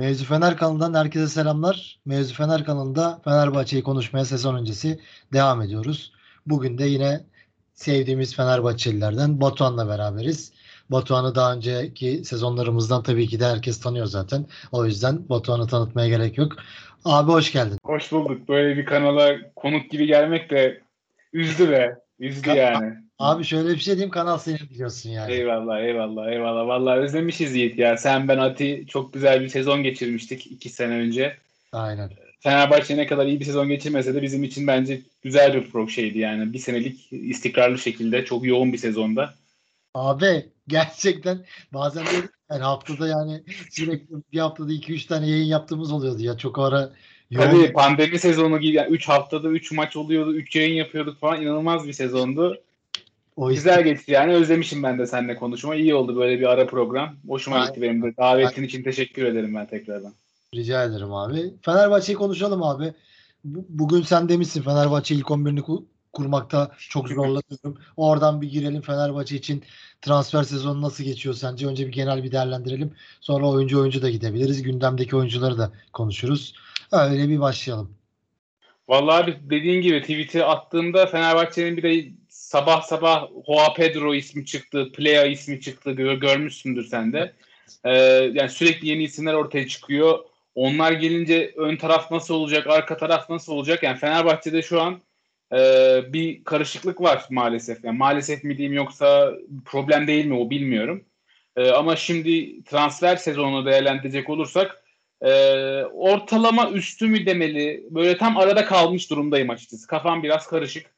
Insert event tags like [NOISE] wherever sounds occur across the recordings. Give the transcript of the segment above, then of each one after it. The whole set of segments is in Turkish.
Mevzu Fener kanalından herkese selamlar. Mevzu Fener kanalında Fenerbahçe'yi konuşmaya sezon öncesi devam ediyoruz. Bugün de yine sevdiğimiz Fenerbahçelilerden Batuhan'la beraberiz. Batuhan'ı daha önceki sezonlarımızdan tabii ki de herkes tanıyor zaten. O yüzden Batuhan'ı tanıtmaya gerek yok. Abi hoş geldin. Hoş bulduk. Böyle bir kanala konuk gibi gelmek de üzdü be. Üzdü yani. Abi şöyle bir şey diyeyim kanal senin biliyorsun yani. Eyvallah eyvallah eyvallah. Vallahi özlemişiz Yiğit ya. Sen ben Ati çok güzel bir sezon geçirmiştik iki sene önce. Aynen. Fenerbahçe ne kadar iyi bir sezon geçirmese de bizim için bence güzel bir pro şeydi yani. Bir senelik istikrarlı şekilde çok yoğun bir sezonda. Abi gerçekten bazen de yani haftada yani sürekli bir haftada 2-3 tane yayın yaptığımız oluyordu ya. Çok ara yoğun. Tabii pandemi sezonu gibi yani 3 haftada 3 maç oluyordu. 3 yayın yapıyorduk falan. inanılmaz bir sezondu. O Güzel geçti yani özlemişim ben de seninle konuşma. İyi oldu böyle bir ara program. Hoşuma Aynen. gitti benim de. Davetin için teşekkür ederim ben tekrardan. Rica ederim abi. Fenerbahçe'yi konuşalım abi. Bugün sen demişsin Fenerbahçe ilk 11'ini kurmakta çok [LAUGHS] zorlanıyorum. Oradan bir girelim Fenerbahçe için transfer sezonu nasıl geçiyor sence? Önce bir genel bir değerlendirelim. Sonra oyuncu oyuncu da gidebiliriz. Gündemdeki oyuncuları da konuşuruz. Öyle bir başlayalım. Vallahi abi dediğin gibi tweet'i attığımda Fenerbahçe'nin bir de sabah sabah Joao Pedro ismi çıktı, Playa ismi çıktı gör, görmüşsündür sen de. Ee, yani sürekli yeni isimler ortaya çıkıyor. Onlar gelince ön taraf nasıl olacak, arka taraf nasıl olacak? Yani Fenerbahçe'de şu an e, bir karışıklık var maalesef. Yani maalesef mi diyeyim yoksa problem değil mi o bilmiyorum. E, ama şimdi transfer sezonunu değerlendirecek olursak e, ortalama üstü mü demeli? Böyle tam arada kalmış durumdayım açıkçası. Kafam biraz karışık.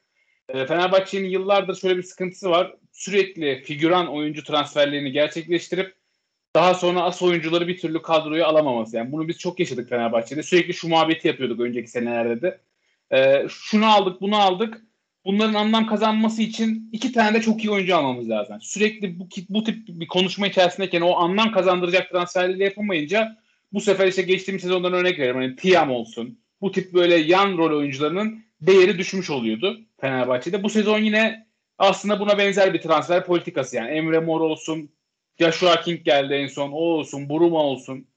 E, Fenerbahçe'nin yıllardır şöyle bir sıkıntısı var. Sürekli figüran oyuncu transferlerini gerçekleştirip daha sonra as oyuncuları bir türlü kadroya alamaması. Yani bunu biz çok yaşadık Fenerbahçe'de. Sürekli şu muhabbeti yapıyorduk önceki senelerde de. E, şunu aldık, bunu aldık. Bunların anlam kazanması için iki tane de çok iyi oyuncu almamız lazım. Sürekli bu, bu tip bir konuşma içerisindeyken o anlam kazandıracak transferleri yapamayınca bu sefer işte geçtiğimiz sezondan örnek veriyorum. Hani Tiam olsun. Bu tip böyle yan rol oyuncularının değeri düşmüş oluyordu Fenerbahçe'de. Bu sezon yine aslında buna benzer bir transfer politikası yani. Emre Mor olsun, Joshua King geldi en son, o olsun, Buruma olsun.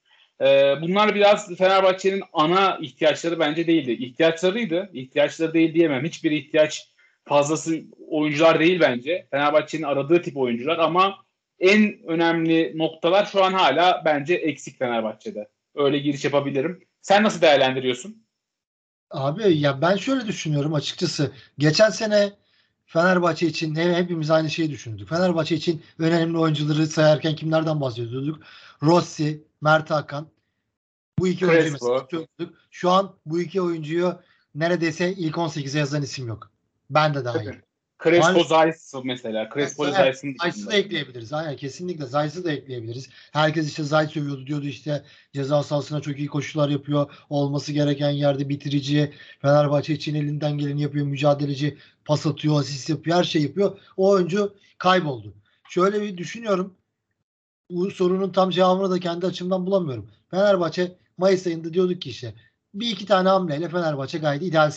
Ee, bunlar biraz Fenerbahçe'nin ana ihtiyaçları bence değildi. İhtiyaçlarıydı. İhtiyaçları değil diyemem. Hiçbir ihtiyaç fazlası oyuncular değil bence. Fenerbahçe'nin aradığı tip oyuncular ama en önemli noktalar şu an hala bence eksik Fenerbahçe'de. Öyle giriş yapabilirim. Sen nasıl değerlendiriyorsun? Abi ya ben şöyle düşünüyorum açıkçası. Geçen sene Fenerbahçe için hepimiz aynı şeyi düşündük. Fenerbahçe için önemli oyuncuları sayarken kimlerden bahsediyorduk? Rossi, Mert Hakan. Bu iki oyuncu mesela Şu an bu iki oyuncuyu neredeyse ilk 18'e yazan isim yok. Ben de dahil. Crespo Zayt's mesela. Crespo evet, Zayt'sın Zayt'sı da ekleyebiliriz. Aynen kesinlikle Zayt'sı da ekleyebiliriz. Herkes işte Zayt sövüyordu diyordu işte ceza sahasına çok iyi koşular yapıyor. Olması gereken yerde bitirici. Fenerbahçe için elinden geleni yapıyor. Mücadeleci pas atıyor, asist yapıyor, her şey yapıyor. O oyuncu kayboldu. Şöyle bir düşünüyorum. Bu sorunun tam cevabını da kendi açımdan bulamıyorum. Fenerbahçe Mayıs ayında diyorduk ki işte bir iki tane hamleyle Fenerbahçe gayet ideal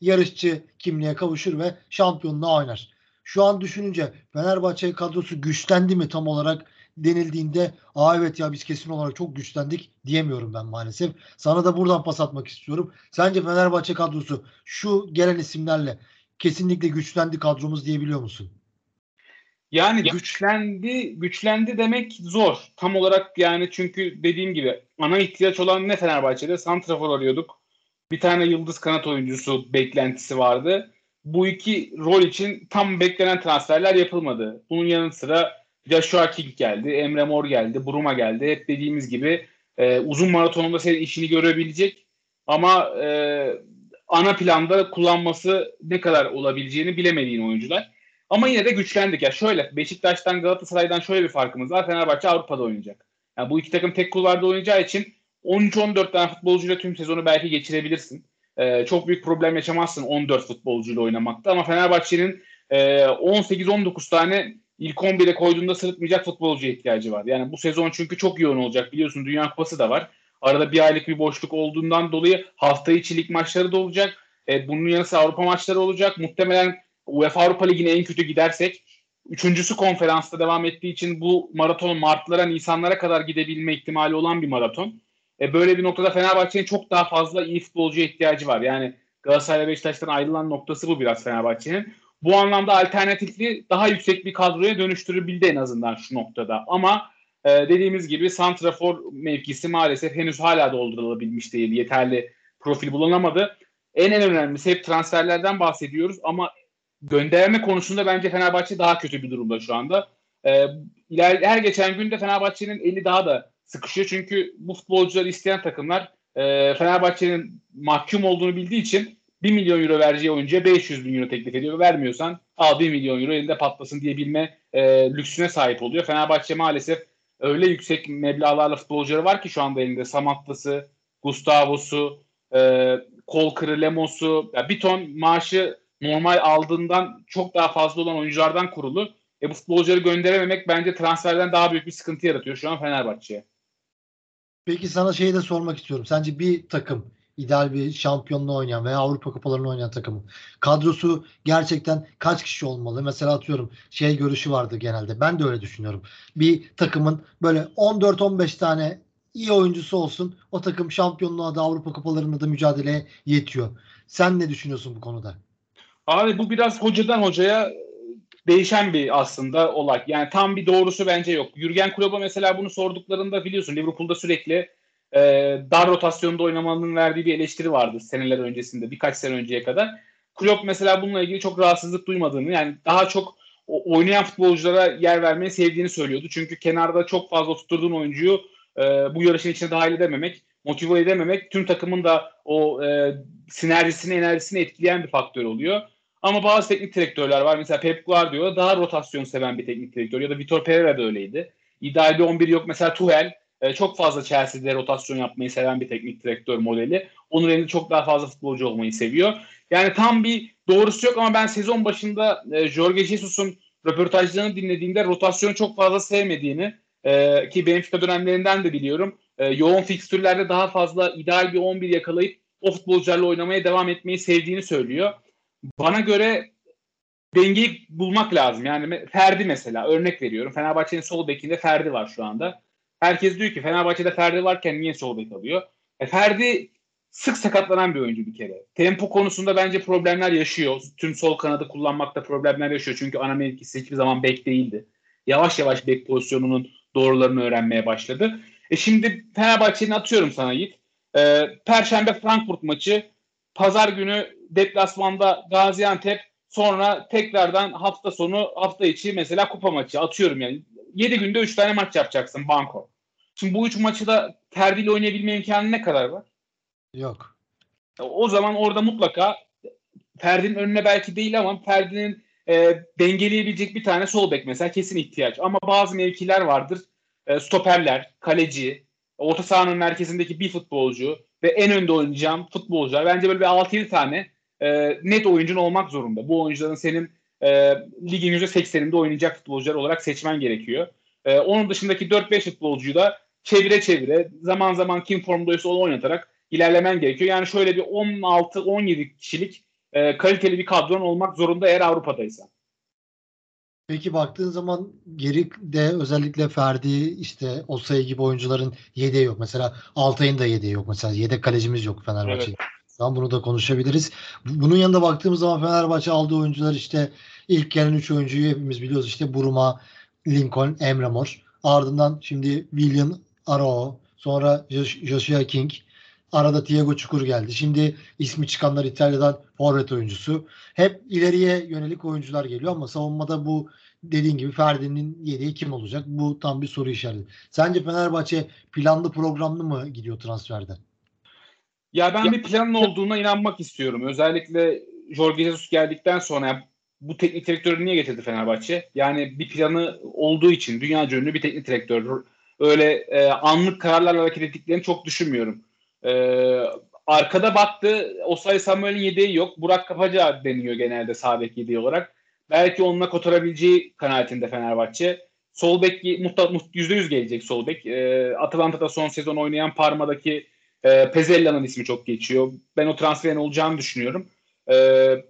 yarışçı kimliğe kavuşur ve şampiyonluğa oynar. Şu an düşününce Fenerbahçe kadrosu güçlendi mi tam olarak denildiğinde aa evet ya biz kesin olarak çok güçlendik diyemiyorum ben maalesef. Sana da buradan pas atmak istiyorum. Sence Fenerbahçe kadrosu şu gelen isimlerle kesinlikle güçlendi kadromuz diyebiliyor musun? Yani güçlendi, güçlendi demek zor. Tam olarak yani çünkü dediğim gibi ana ihtiyaç olan ne Fenerbahçe'de? Santrafor arıyorduk bir tane yıldız kanat oyuncusu beklentisi vardı. Bu iki rol için tam beklenen transferler yapılmadı. Bunun yanı sıra Joshua King geldi, Emre Mor geldi, Buruma geldi. Hep dediğimiz gibi e, uzun maratonunda senin işini görebilecek ama e, ana planda kullanması ne kadar olabileceğini bilemediğin oyuncular. Ama yine de güçlendik. Ya şöyle Beşiktaş'tan Galatasaray'dan şöyle bir farkımız var. Fenerbahçe Avrupa'da oynayacak. Yani bu iki takım tek kulvarda oynayacağı için 13-14 tane futbolcuyla tüm sezonu belki geçirebilirsin. Ee, çok büyük problem yaşamazsın 14 futbolcuyla oynamakta ama Fenerbahçe'nin e, 18-19 tane ilk 11'e koyduğunda sırıtmayacak futbolcuya ihtiyacı var. Yani bu sezon çünkü çok yoğun olacak biliyorsun Dünya Kupası da var. Arada bir aylık bir boşluk olduğundan dolayı hafta içi lig maçları da olacak. E, bunun yanı sıra Avrupa maçları olacak. Muhtemelen UEFA Avrupa Ligi'ne en kötü gidersek Üçüncüsü konferansta devam ettiği için bu maraton Mart'lara, Nisan'lara kadar gidebilme ihtimali olan bir maraton. E, böyle bir noktada Fenerbahçe'nin çok daha fazla iyi futbolcuya ihtiyacı var. Yani Galatasaray Beşiktaş'tan ayrılan noktası bu biraz Fenerbahçe'nin. Bu anlamda alternatifli daha yüksek bir kadroya dönüştürebildi en azından şu noktada. Ama e, dediğimiz gibi Santrafor mevkisi maalesef henüz hala doldurulabilmiş değil. Yeterli profil bulunamadı. En en önemlisi hep transferlerden bahsediyoruz ama gönderme konusunda bence Fenerbahçe daha kötü bir durumda şu anda. E, her geçen günde Fenerbahçe'nin eli daha da sıkışıyor. Çünkü bu futbolcuları isteyen takımlar e, Fenerbahçe'nin mahkum olduğunu bildiği için 1 milyon euro vereceği oyuncuya 500 bin euro teklif ediyor. Vermiyorsan al 1 milyon euro elinde patlasın diyebilme e, lüksüne sahip oluyor. Fenerbahçe maalesef öyle yüksek meblağlarla futbolcuları var ki şu anda elinde. Samatta'sı, Gustavo'su, e, Kolkır'ı, Lemos'u ya bir ton maaşı normal aldığından çok daha fazla olan oyunculardan kurulu. E bu futbolcuları gönderememek bence transferden daha büyük bir sıkıntı yaratıyor şu an Fenerbahçe'ye. Peki sana şeyi de sormak istiyorum. Sence bir takım ideal bir şampiyonluğu oynayan veya Avrupa kupalarını oynayan takımın kadrosu gerçekten kaç kişi olmalı? Mesela atıyorum şey görüşü vardı genelde. Ben de öyle düşünüyorum. Bir takımın böyle 14-15 tane iyi oyuncusu olsun. O takım şampiyonluğa da Avrupa kupalarında da mücadeleye yetiyor. Sen ne düşünüyorsun bu konuda? Abi bu biraz hocadan hocaya değişen bir aslında olay. Yani tam bir doğrusu bence yok. Jürgen Klopp'a mesela bunu sorduklarında biliyorsun Liverpool'da sürekli e, dar rotasyonda oynamanın verdiği bir eleştiri vardı seneler öncesinde, birkaç sene önceye kadar. Klopp mesela bununla ilgili çok rahatsızlık duymadığını, yani daha çok oynayan futbolculara yer vermeyi sevdiğini söylüyordu. Çünkü kenarda çok fazla tutturduğun oyuncuyu e, bu yarışın içine dahil edememek, motive edememek tüm takımın da o e, sinerjisini, enerjisini etkileyen bir faktör oluyor. Ama bazı teknik direktörler var. Mesela Pep Guardiola daha rotasyon seven bir teknik direktör. Ya da Vitor Pereira da öyleydi. İdeal bir 11 yok. Mesela Tuchel e, çok fazla Chelsea'de rotasyon yapmayı seven bir teknik direktör modeli. Onun elinde çok daha fazla futbolcu olmayı seviyor. Yani tam bir doğrusu yok ama ben sezon başında e, Jorge Jesus'un röportajlarını dinlediğimde rotasyonu çok fazla sevmediğini e, ki Benfica dönemlerinden de biliyorum. Yoğun fikstürlerde daha fazla ideal bir 11 yakalayıp o futbolcularla oynamaya devam etmeyi sevdiğini söylüyor bana göre dengeyi bulmak lazım. Yani Ferdi mesela örnek veriyorum. Fenerbahçe'nin sol bekinde Ferdi var şu anda. Herkes diyor ki Fenerbahçe'de Ferdi varken niye sol bek alıyor? E Ferdi sık sakatlanan bir oyuncu bir kere. Tempo konusunda bence problemler yaşıyor. Tüm sol kanadı kullanmakta problemler yaşıyor. Çünkü ana mevkisi hiçbir zaman bek değildi. Yavaş yavaş bek pozisyonunun doğrularını öğrenmeye başladı. E şimdi Fenerbahçe'nin atıyorum sana Yiğit. E, Perşembe Frankfurt maçı. Pazar günü deplasmanda Gaziantep sonra tekrardan hafta sonu hafta içi mesela kupa maçı atıyorum yani. 7 günde 3 tane maç yapacaksın banko. Şimdi bu 3 maçı da Ferdi oynayabilme imkanı ne kadar var? Yok. O zaman orada mutlaka Ferdi'nin önüne belki değil ama Ferdi'nin e, dengeleyebilecek bir tane sol bek mesela kesin ihtiyaç. Ama bazı mevkiler vardır. E, stoperler, kaleci, orta sahanın merkezindeki bir futbolcu ve en önde oynayacağım futbolcular. Bence böyle bir 6-7 tane e, net oyuncun olmak zorunda. Bu oyuncuların senin e, ligin %80'inde oynayacak futbolcular olarak seçmen gerekiyor. E, onun dışındaki 4-5 futbolcuyu da çevire çevire zaman zaman kim formdaysa onu oynatarak ilerlemen gerekiyor. Yani şöyle bir 16-17 kişilik e, kaliteli bir kadron olmak zorunda eğer Avrupa'daysa. Peki baktığın zaman geri de özellikle Ferdi işte o sayı gibi oyuncuların yedeği yok. Mesela Altay'ın da yedeği yok. Mesela yedek kalecimiz yok Fenerbahçe. Evet. Tamam bunu da konuşabiliriz. Bunun yanında baktığımız zaman Fenerbahçe aldığı oyuncular işte ilk gelen 3 oyuncuyu hepimiz biliyoruz. İşte Buruma, Lincoln, Emre Mor. Ardından şimdi William Arao, sonra Joshua King, Arada Thiago Çukur geldi. Şimdi ismi çıkanlar İtalya'dan forvet oyuncusu. Hep ileriye yönelik oyuncular geliyor ama savunmada bu dediğin gibi Ferdi'nin yedeği kim olacak? Bu tam bir soru işareti. Sence Fenerbahçe planlı programlı mı gidiyor transferde? Ya ben ya, bir planın olduğuna inanmak istiyorum. Özellikle Jorge Jesus geldikten sonra bu teknik direktörü niye getirdi Fenerbahçe? Yani bir planı olduğu için dünya ünlü bir teknik direktör. Öyle e, anlık kararlarla hareket ettiklerini çok düşünmüyorum. E, arkada baktı. Osay Samuel'in yedeği yok. Burak Kapaca deniyor genelde sağ bek yedeği olarak. Belki onunla kotarabileceği kanaatinde Fenerbahçe. Sol bek %100 gelecek sol bek. E, Atalanta'da son sezon oynayan Parma'daki e, Pezella'nın ismi çok geçiyor. Ben o transferin olacağını düşünüyorum. E,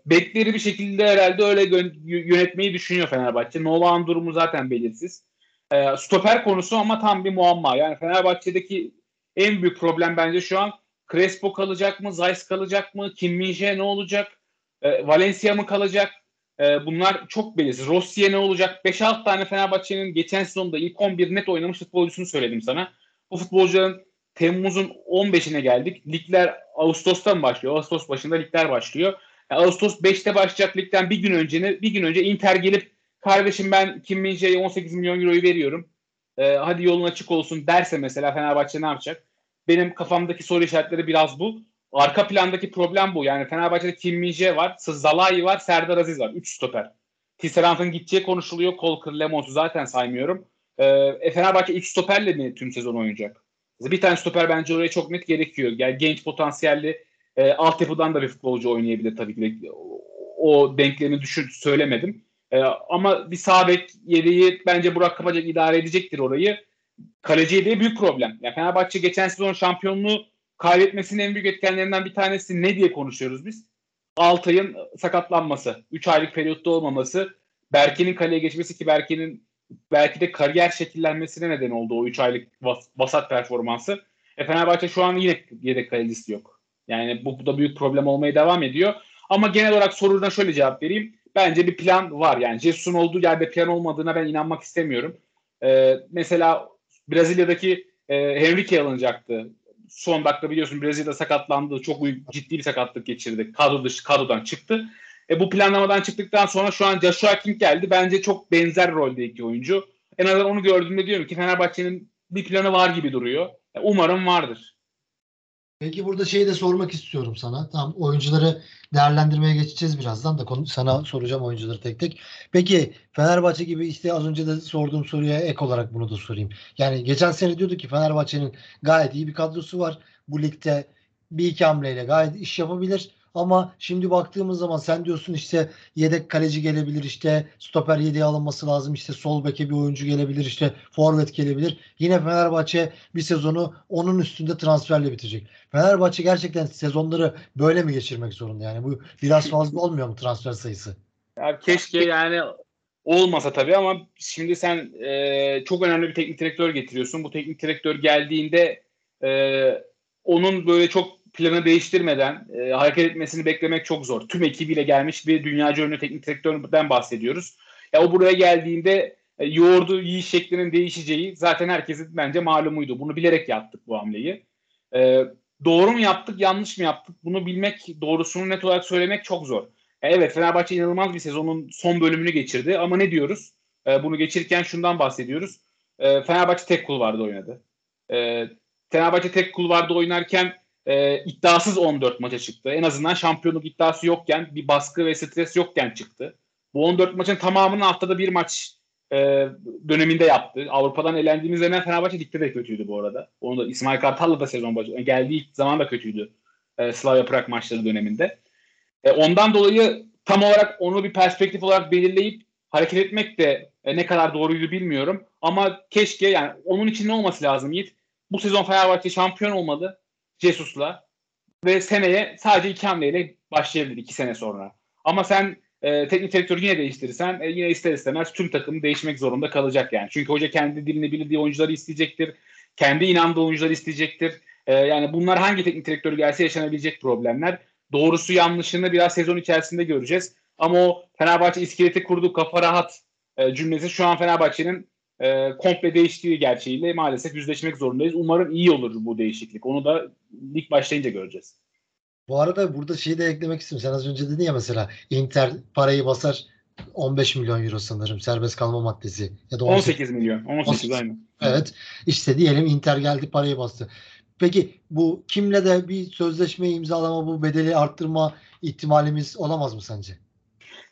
bekleri bir şekilde herhalde öyle yönetmeyi düşünüyor Fenerbahçe. Novak'ın durumu zaten belirsiz. E, stoper konusu ama tam bir muamma. Yani Fenerbahçe'deki en büyük problem bence şu an Crespo kalacak mı? Zeiss kalacak mı? Kim Minje ne olacak? E, Valencia mı kalacak? E, bunlar çok belirsiz. Rossi'ye ne olacak? 5-6 tane Fenerbahçe'nin geçen sezonda ilk 11 net oynamış futbolcusunu söyledim sana. Bu futbolcuların Temmuz'un 15'ine geldik. Ligler Ağustos'tan başlıyor. Ağustos başında ligler başlıyor. Yani Ağustos 5'te başlayacak ligden bir gün önce bir gün önce Inter gelip kardeşim ben Kim Min 18 milyon euroyu veriyorum. Ee, hadi yolun açık olsun derse mesela Fenerbahçe ne yapacak? Benim kafamdaki soru işaretleri biraz bu. Arka plandaki problem bu. Yani Fenerbahçe'de Kim Min var, Zalai var, Serdar Aziz var. 3 stoper. Tisserant'ın gideceği konuşuluyor. Kolkır, Lemons'u zaten saymıyorum. Ee, Fenerbahçe 3 stoperle mi tüm sezon oynayacak? Bir tane stoper bence oraya çok net gerekiyor. Yani genç potansiyelli e, altyapıdan da bir futbolcu oynayabilir tabii ki. De. O, denklemi düşün söylemedim. E, ama bir sağ bek bence Burak Kapacak idare edecektir orayı. Kaleci yedeği büyük problem. Yani Fenerbahçe geçen sezon şampiyonluğu kaybetmesinin en büyük etkenlerinden bir tanesi ne diye konuşuyoruz biz? Altay'ın sakatlanması, 3 aylık periyotta olmaması, Berke'nin kaleye geçmesi ki Berke'nin belki de kariyer şekillenmesine neden oldu o 3 aylık vas- vasat performansı. E Fenerbahçe şu an yine yedek kalecisi yok. Yani bu, bu da büyük problem olmaya devam ediyor. Ama genel olarak soruna şöyle cevap vereyim. Bence bir plan var. Yani Jesus'un olduğu yerde plan olmadığına ben inanmak istemiyorum. Ee, mesela Brezilya'daki e, Henrique alınacaktı. Son dakika biliyorsun Brezilya'da sakatlandı. Çok ciddi bir sakatlık geçirdi. Kadro dışı, kadrodan çıktı. E, bu planlamadan çıktıktan sonra şu an Joshua King geldi. Bence çok benzer rolde iki oyuncu. En azından onu gördüğümde diyorum ki Fenerbahçe'nin bir planı var gibi duruyor. E, umarım vardır. Peki burada şeyi de sormak istiyorum sana. Tam oyuncuları değerlendirmeye geçeceğiz birazdan da konu, sana soracağım oyuncuları tek tek. Peki Fenerbahçe gibi işte az önce de sorduğum soruya ek olarak bunu da sorayım. Yani geçen sene diyorduk ki Fenerbahçe'nin gayet iyi bir kadrosu var. Bu ligde bir iki hamleyle gayet iş yapabilir. Ama şimdi baktığımız zaman sen diyorsun işte yedek kaleci gelebilir işte stoper yedeğe alınması lazım işte sol beke bir oyuncu gelebilir işte forvet gelebilir. Yine Fenerbahçe bir sezonu onun üstünde transferle bitecek. Fenerbahçe gerçekten sezonları böyle mi geçirmek zorunda yani bu biraz fazla olmuyor mu transfer sayısı? Ya keşke yani olmasa tabii ama şimdi sen e, çok önemli bir teknik direktör getiriyorsun. Bu teknik direktör geldiğinde e, onun böyle çok planı değiştirmeden e, hareket etmesini beklemek çok zor. Tüm ekibiyle gelmiş bir dünyaca ünlü teknik direktörden bahsediyoruz. Ya o buraya geldiğinde e, yoğurdu yiyiş şeklinin değişeceği zaten herkesin bence malumuydu. Bunu bilerek yaptık bu hamleyi. E, doğru mu yaptık, yanlış mı yaptık? Bunu bilmek, doğrusunu net olarak söylemek çok zor. E, evet Fenerbahçe inanılmaz bir sezonun son bölümünü geçirdi ama ne diyoruz? E, bunu geçirirken şundan bahsediyoruz. E, Fenerbahçe tek kulvarda oynadı. E, Fenerbahçe tek kulvarda oynarken e, iddiasız 14 maça çıktı. En azından şampiyonluk iddiası yokken, bir baskı ve stres yokken çıktı. Bu 14 maçın tamamını haftada bir maç e, döneminde yaptı. Avrupa'dan elendiğimiz zaman Fenerbahçe ligde de kötüydü bu arada. Onu da İsmail Kartal'la da sezon başı geldiği zaman da kötüydü. E, Slavia Prag maçları döneminde. E, ondan dolayı tam olarak onu bir perspektif olarak belirleyip hareket etmek de e, ne kadar doğruydu bilmiyorum. Ama keşke yani onun için ne olması lazım Yiğit? Bu sezon Fenerbahçe şampiyon olmalı. Jesus'la ve seneye sadece iki hamleyle başlayabilir iki sene sonra. Ama sen e, teknik direktörü yine değiştirirsen e, yine ister istemez tüm takım değişmek zorunda kalacak yani. Çünkü hoca kendi dilini bildiği oyuncuları isteyecektir. Kendi inandığı oyuncuları isteyecektir. E, yani bunlar hangi teknik direktörü gelse yaşanabilecek problemler. Doğrusu yanlışını biraz sezon içerisinde göreceğiz. Ama o Fenerbahçe iskeleti kurdu kafa rahat e, cümlesi şu an Fenerbahçe'nin e, komple değiştiği gerçeğiyle maalesef yüzleşmek zorundayız. Umarım iyi olur bu değişiklik. Onu da lig başlayınca göreceğiz. Bu arada burada şeyi de eklemek istiyorum. Sen az önce dedin ya mesela Inter parayı basar 15 milyon euro sanırım serbest kalma maddesi. Ya da 18, 18 milyon. 18, 18 aynı. Evet. İşte diyelim Inter geldi parayı bastı. Peki bu kimle de bir sözleşme imzalama bu bedeli arttırma ihtimalimiz olamaz mı sence?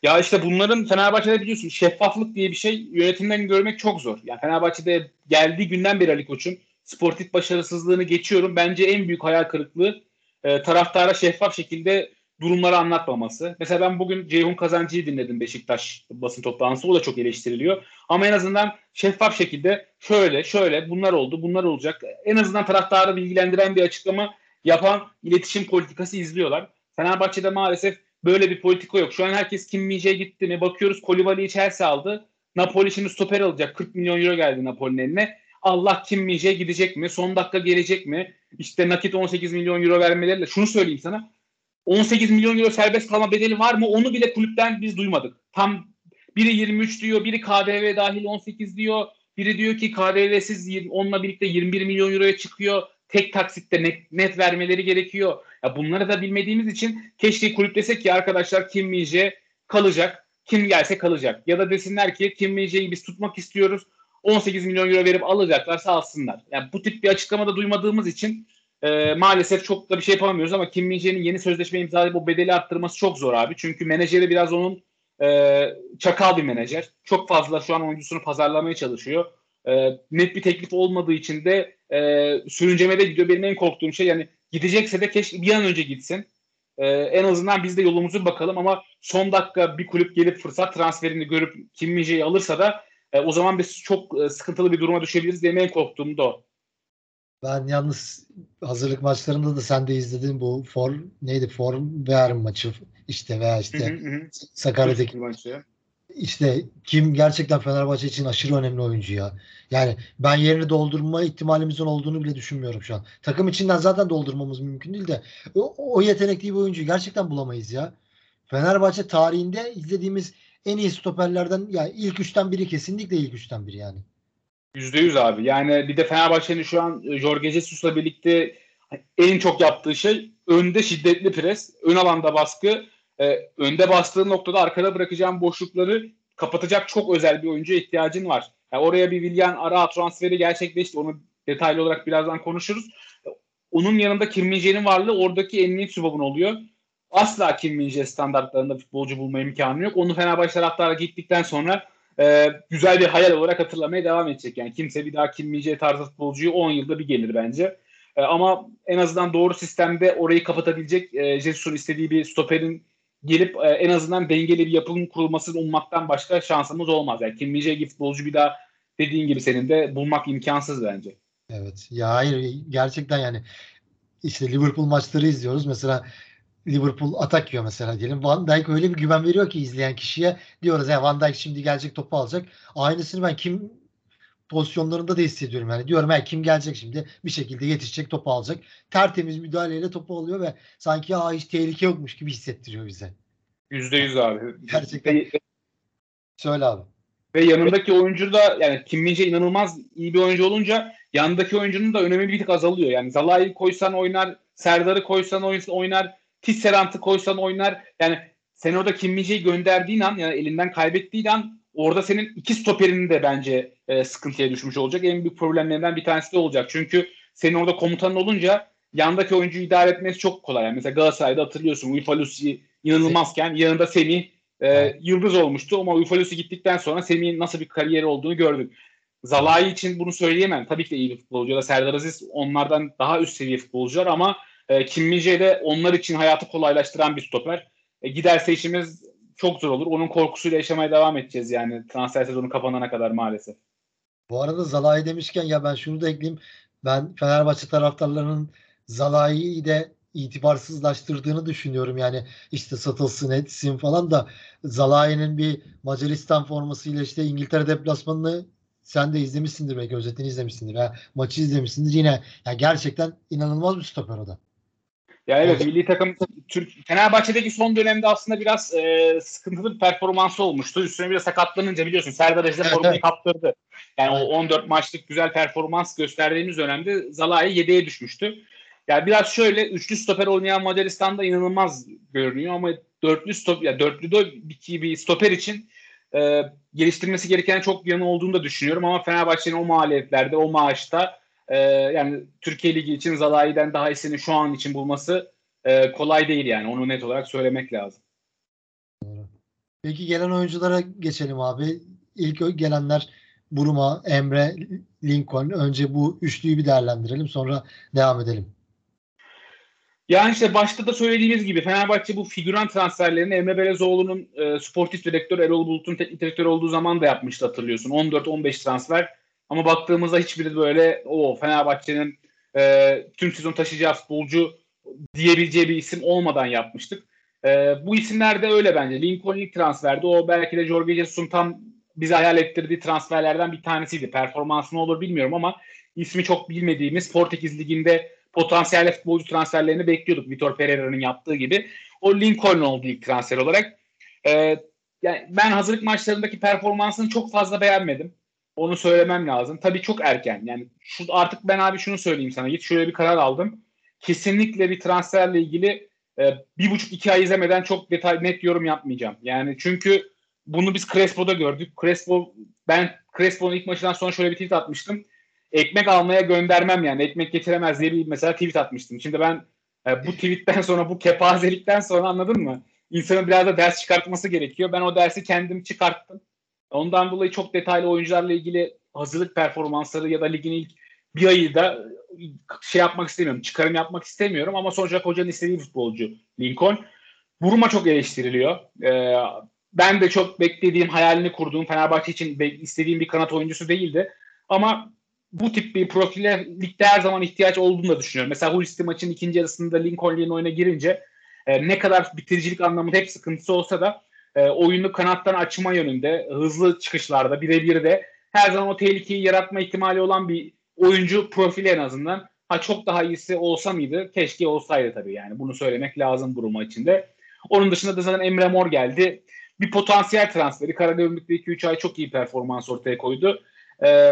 Ya işte bunların Fenerbahçe'de biliyorsun şeffaflık diye bir şey yönetimden görmek çok zor. Yani Fenerbahçe'de geldiği günden beri Ali Koç'un sportif başarısızlığını geçiyorum. Bence en büyük hayal kırıklığı e, taraftara şeffaf şekilde durumları anlatmaması. Mesela ben bugün Ceyhun Kazancı'yı dinledim Beşiktaş basın toplantısı. O da çok eleştiriliyor. Ama en azından şeffaf şekilde şöyle şöyle bunlar oldu bunlar olacak. En azından taraftarı bilgilendiren bir açıklama yapan iletişim politikası izliyorlar. Fenerbahçe'de maalesef böyle bir politika yok. Şu an herkes Kim min gitti mi? Bakıyoruz Kolibali'yi Chelsea aldı. Napoli şimdi stoper alacak. 40 milyon euro geldi Napoli'nin eline. Allah Kim min gidecek mi? Son dakika gelecek mi? İşte nakit 18 milyon euro vermeleriyle. Şunu söyleyeyim sana. 18 milyon euro serbest kalma bedeli var mı? Onu bile kulüpten biz duymadık. Tam biri 23 diyor, biri KDV dahil 18 diyor. Biri diyor ki KDV'siz onunla birlikte 21 milyon euroya çıkıyor. Tek taksitte net, net vermeleri gerekiyor. Ya bunları da bilmediğimiz için keşke kulüp desek ki arkadaşlar Kim Minje kalacak. Kim gelse kalacak. Ya da desinler ki Kim Minje'yi biz tutmak istiyoruz. 18 milyon euro verip alacaklarsa alsınlar. Yani bu tip bir açıklamada duymadığımız için e, maalesef çok da bir şey yapamıyoruz ama Kim Min-jae'nin yeni sözleşme imzalayıp bu bedeli arttırması çok zor abi. Çünkü menajeri biraz onun e, çakal bir menajer. Çok fazla şu an oyuncusunu pazarlamaya çalışıyor. E, net bir teklif olmadığı için de e, sürüncemede gidiyor. Benim en korktuğum şey yani gidecekse de keşke bir an önce gitsin. E, en azından biz de yolumuzu bakalım ama son dakika bir kulüp gelip fırsat transferini görüp Kim min alırsa da e, o zaman biz çok e, sıkıntılı bir duruma düşebiliriz diye en korktuğum da o. Ben yalnız hazırlık maçlarında da sen de izledin bu for neydi form ver maçı işte veya işte Sakarya'daki işte kim gerçekten Fenerbahçe için aşırı önemli oyuncu ya. Yani ben yerini doldurma ihtimalimizin olduğunu bile düşünmüyorum şu an. Takım içinden zaten doldurmamız mümkün değil de o, o yetenekli bir oyuncuyu gerçekten bulamayız ya. Fenerbahçe tarihinde izlediğimiz en iyi stoperlerden yani ilk üçten biri kesinlikle ilk üçten biri yani. Yüzde yüz abi. Yani bir de Fenerbahçe'nin şu an e, Jorge Jesus'la birlikte en çok yaptığı şey önde şiddetli pres, ön alanda baskı, e, önde bastığı noktada arkada bırakacağım boşlukları kapatacak çok özel bir oyuncuya ihtiyacın var. Yani oraya bir Willian Ara transferi gerçekleşti. Onu detaylı olarak birazdan konuşuruz. Onun yanında Kim min varlığı oradaki emniyet sübabın oluyor. Asla Kim min standartlarında futbolcu bulma imkanı yok. Onu Fenerbahçe taraftarı gittikten sonra e, güzel bir hayal olarak hatırlamaya devam edecek. Yani kimse bir daha Kim min tarzı futbolcuyu 10 yılda bir gelir bence. E, ama en azından doğru sistemde orayı kapatabilecek e, Jesus'un istediği bir stoperin gelip e, en azından dengeli bir yapının kurulmasını ummaktan başka şansımız olmaz. Yani Kim Min-jae gibi futbolcu bir daha dediğin gibi senin de bulmak imkansız bence. Evet. Ya hayır gerçekten yani işte Liverpool maçları izliyoruz. Mesela Liverpool atak yiyor mesela diyelim. Van Dijk öyle bir güven veriyor ki izleyen kişiye diyoruz ya Van Dijk şimdi gelecek topu alacak. Aynısını ben kim pozisyonlarında da hissediyorum yani. Diyorum ya kim gelecek şimdi bir şekilde yetişecek topu alacak. Tertemiz müdahaleyle topu alıyor ve sanki ya hiç tehlike yokmuş gibi hissettiriyor bize. Yüzde yüz abi. Gerçekten. Söyle abi. Ve yanındaki oyuncu da yani Kim Mince inanılmaz iyi bir oyuncu olunca yanındaki oyuncunun da önemi bir tık azalıyor. Yani Zalai'yi koysan oynar, Serdar'ı koysan oynar, Tisserant'ı koysan oynar. Yani sen orada Kim Mince'yi gönderdiğin an yani elinden kaybettiğin an orada senin iki stoperinin de bence e, sıkıntıya düşmüş olacak. En büyük problemlerinden bir tanesi de olacak. Çünkü senin orada komutanın olunca yandaki oyuncuyu idare etmesi çok kolay. Yani mesela Galatasaray'da hatırlıyorsun Ufalusi inanılmazken yanında Semih e, yıldız olmuştu ama Ufalusi gittikten sonra Semih'in nasıl bir kariyeri olduğunu gördük. Zalai için bunu söyleyemem. Tabii ki de iyi bir futbolcu. Ya da Serdar Aziz onlardan daha üst seviye futbolcular ama e, Kim Minje de onlar için hayatı kolaylaştıran bir stoper. E, giderse işimiz çok zor olur. Onun korkusuyla yaşamaya devam edeceğiz yani transfer sezonu kapanana kadar maalesef. Bu arada Zalai demişken ya ben şunu da ekleyeyim. Ben Fenerbahçe taraftarlarının Zalai'yi de itibarsızlaştırdığını düşünüyorum. Yani işte satılsın etsin falan da Zalai'nin bir Macaristan formasıyla işte İngiltere deplasmanını sen de izlemişsindir belki özetini izlemişsindir veya maçı izlemişsindir. Yine yani gerçekten inanılmaz bir stoper o da. Ya evet milli takım Türk Fenerbahçe'deki son dönemde aslında biraz e, sıkıntılı bir performansı olmuştu. Üstüne bir de sakatlanınca biliyorsun Serdar Aziz formayı evet. kaptırdı. Yani o 14 maçlık güzel performans gösterdiğimiz dönemde Zalai yedeğe düşmüştü. Yani biraz şöyle üçlü stoper oynayan Macaristan'da inanılmaz görünüyor ama dörtlü stop ya dörtlü de bir, bir stoper için e, geliştirmesi gereken çok yanı olduğunu da düşünüyorum ama Fenerbahçe'nin o maliyetlerde o maaşta e, yani Türkiye Ligi için Zalai'den daha iyisini şu an için bulması e, kolay değil yani. Onu net olarak söylemek lazım. Peki gelen oyunculara geçelim abi. İlk gelenler Buruma, Emre, Lincoln. Önce bu üçlüyü bir değerlendirelim. Sonra devam edelim. Yani işte başta da söylediğimiz gibi Fenerbahçe bu figüran transferlerini Emre Belezoğlu'nun e, sportif direktör Erol Bulut'un teknik direktör olduğu zaman da yapmıştı hatırlıyorsun. 14-15 transfer ama baktığımızda hiçbiri böyle o Fenerbahçe'nin e, tüm sezon taşıyacağı futbolcu diyebileceği bir isim olmadan yapmıştık. E, bu isimler de öyle bence. Lincoln ilk transferdi. O belki de Jorge Jesus'un tam bize hayal ettirdiği transferlerden bir tanesiydi. Performansı ne olur bilmiyorum ama ismi çok bilmediğimiz Portekiz Ligi'nde potansiyel futbolcu transferlerini bekliyorduk. Vitor Pereira'nın yaptığı gibi. O Lincoln oldu ilk transfer olarak. Ee, yani ben hazırlık maçlarındaki performansını çok fazla beğenmedim. Onu söylemem lazım. Tabii çok erken. Yani şu, artık ben abi şunu söyleyeyim sana. Git şöyle bir karar aldım. Kesinlikle bir transferle ilgili e, bir buçuk iki ay izlemeden çok detay net yorum yapmayacağım. Yani çünkü bunu biz Crespo'da gördük. Crespo ben Crespo'nun ilk maçından sonra şöyle bir tweet atmıştım. Ekmek almaya göndermem yani. Ekmek getiremez diye bir mesela tweet atmıştım. Şimdi ben e, bu tweetten sonra bu kepazelikten sonra anladın mı? İnsanın biraz da ders çıkartması gerekiyor. Ben o dersi kendim çıkarttım. Ondan dolayı çok detaylı oyuncularla ilgili hazırlık performansları ya da ligin ilk bir ayı da şey yapmak istemiyorum. Çıkarım yapmak istemiyorum ama sonuç olarak hocanın istediği futbolcu Lincoln. Buruma çok eleştiriliyor. Ee, ben de çok beklediğim, hayalini kurduğum Fenerbahçe için istediğim bir kanat oyuncusu değildi. Ama bu tip bir profile ligde her zaman ihtiyaç olduğunu da düşünüyorum. Mesela Hulisti maçın ikinci yarısında Lincoln'un oyuna girince e, ne kadar bitiricilik anlamında hep sıkıntısı olsa da e, oyunu kanattan açma yönünde, hızlı çıkışlarda, birebir de her zaman o tehlikeyi yaratma ihtimali olan bir oyuncu profili en azından. Ha çok daha iyisi olsa mıydı? Keşke olsaydı tabii yani. Bunu söylemek lazım Buruma içinde. Onun dışında da zaten Emre Mor geldi. Bir potansiyel transferi. Karagümrük'te 2-3 ay çok iyi performans ortaya koydu. Ee,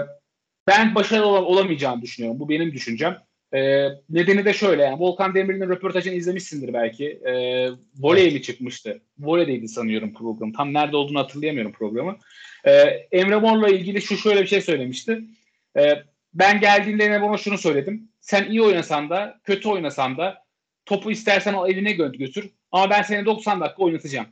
ben başarılı ol- olamayacağını düşünüyorum. Bu benim düşüncem. Ee, nedeni de şöyle yani Volkan Demirel'in röportajını izlemişsindir belki. Ee, voley mi çıkmıştı? Voleydeydi sanıyorum program. Tam nerede olduğunu hatırlayamıyorum programı. Ee, Emre Mor'la ilgili şu şöyle bir şey söylemişti. Ee, ben geldiğinde Emre Mor'a şunu söyledim. Sen iyi oynasan da kötü oynasan da topu istersen o evine gö- götür. Ama ben seni 90 dakika oynatacağım.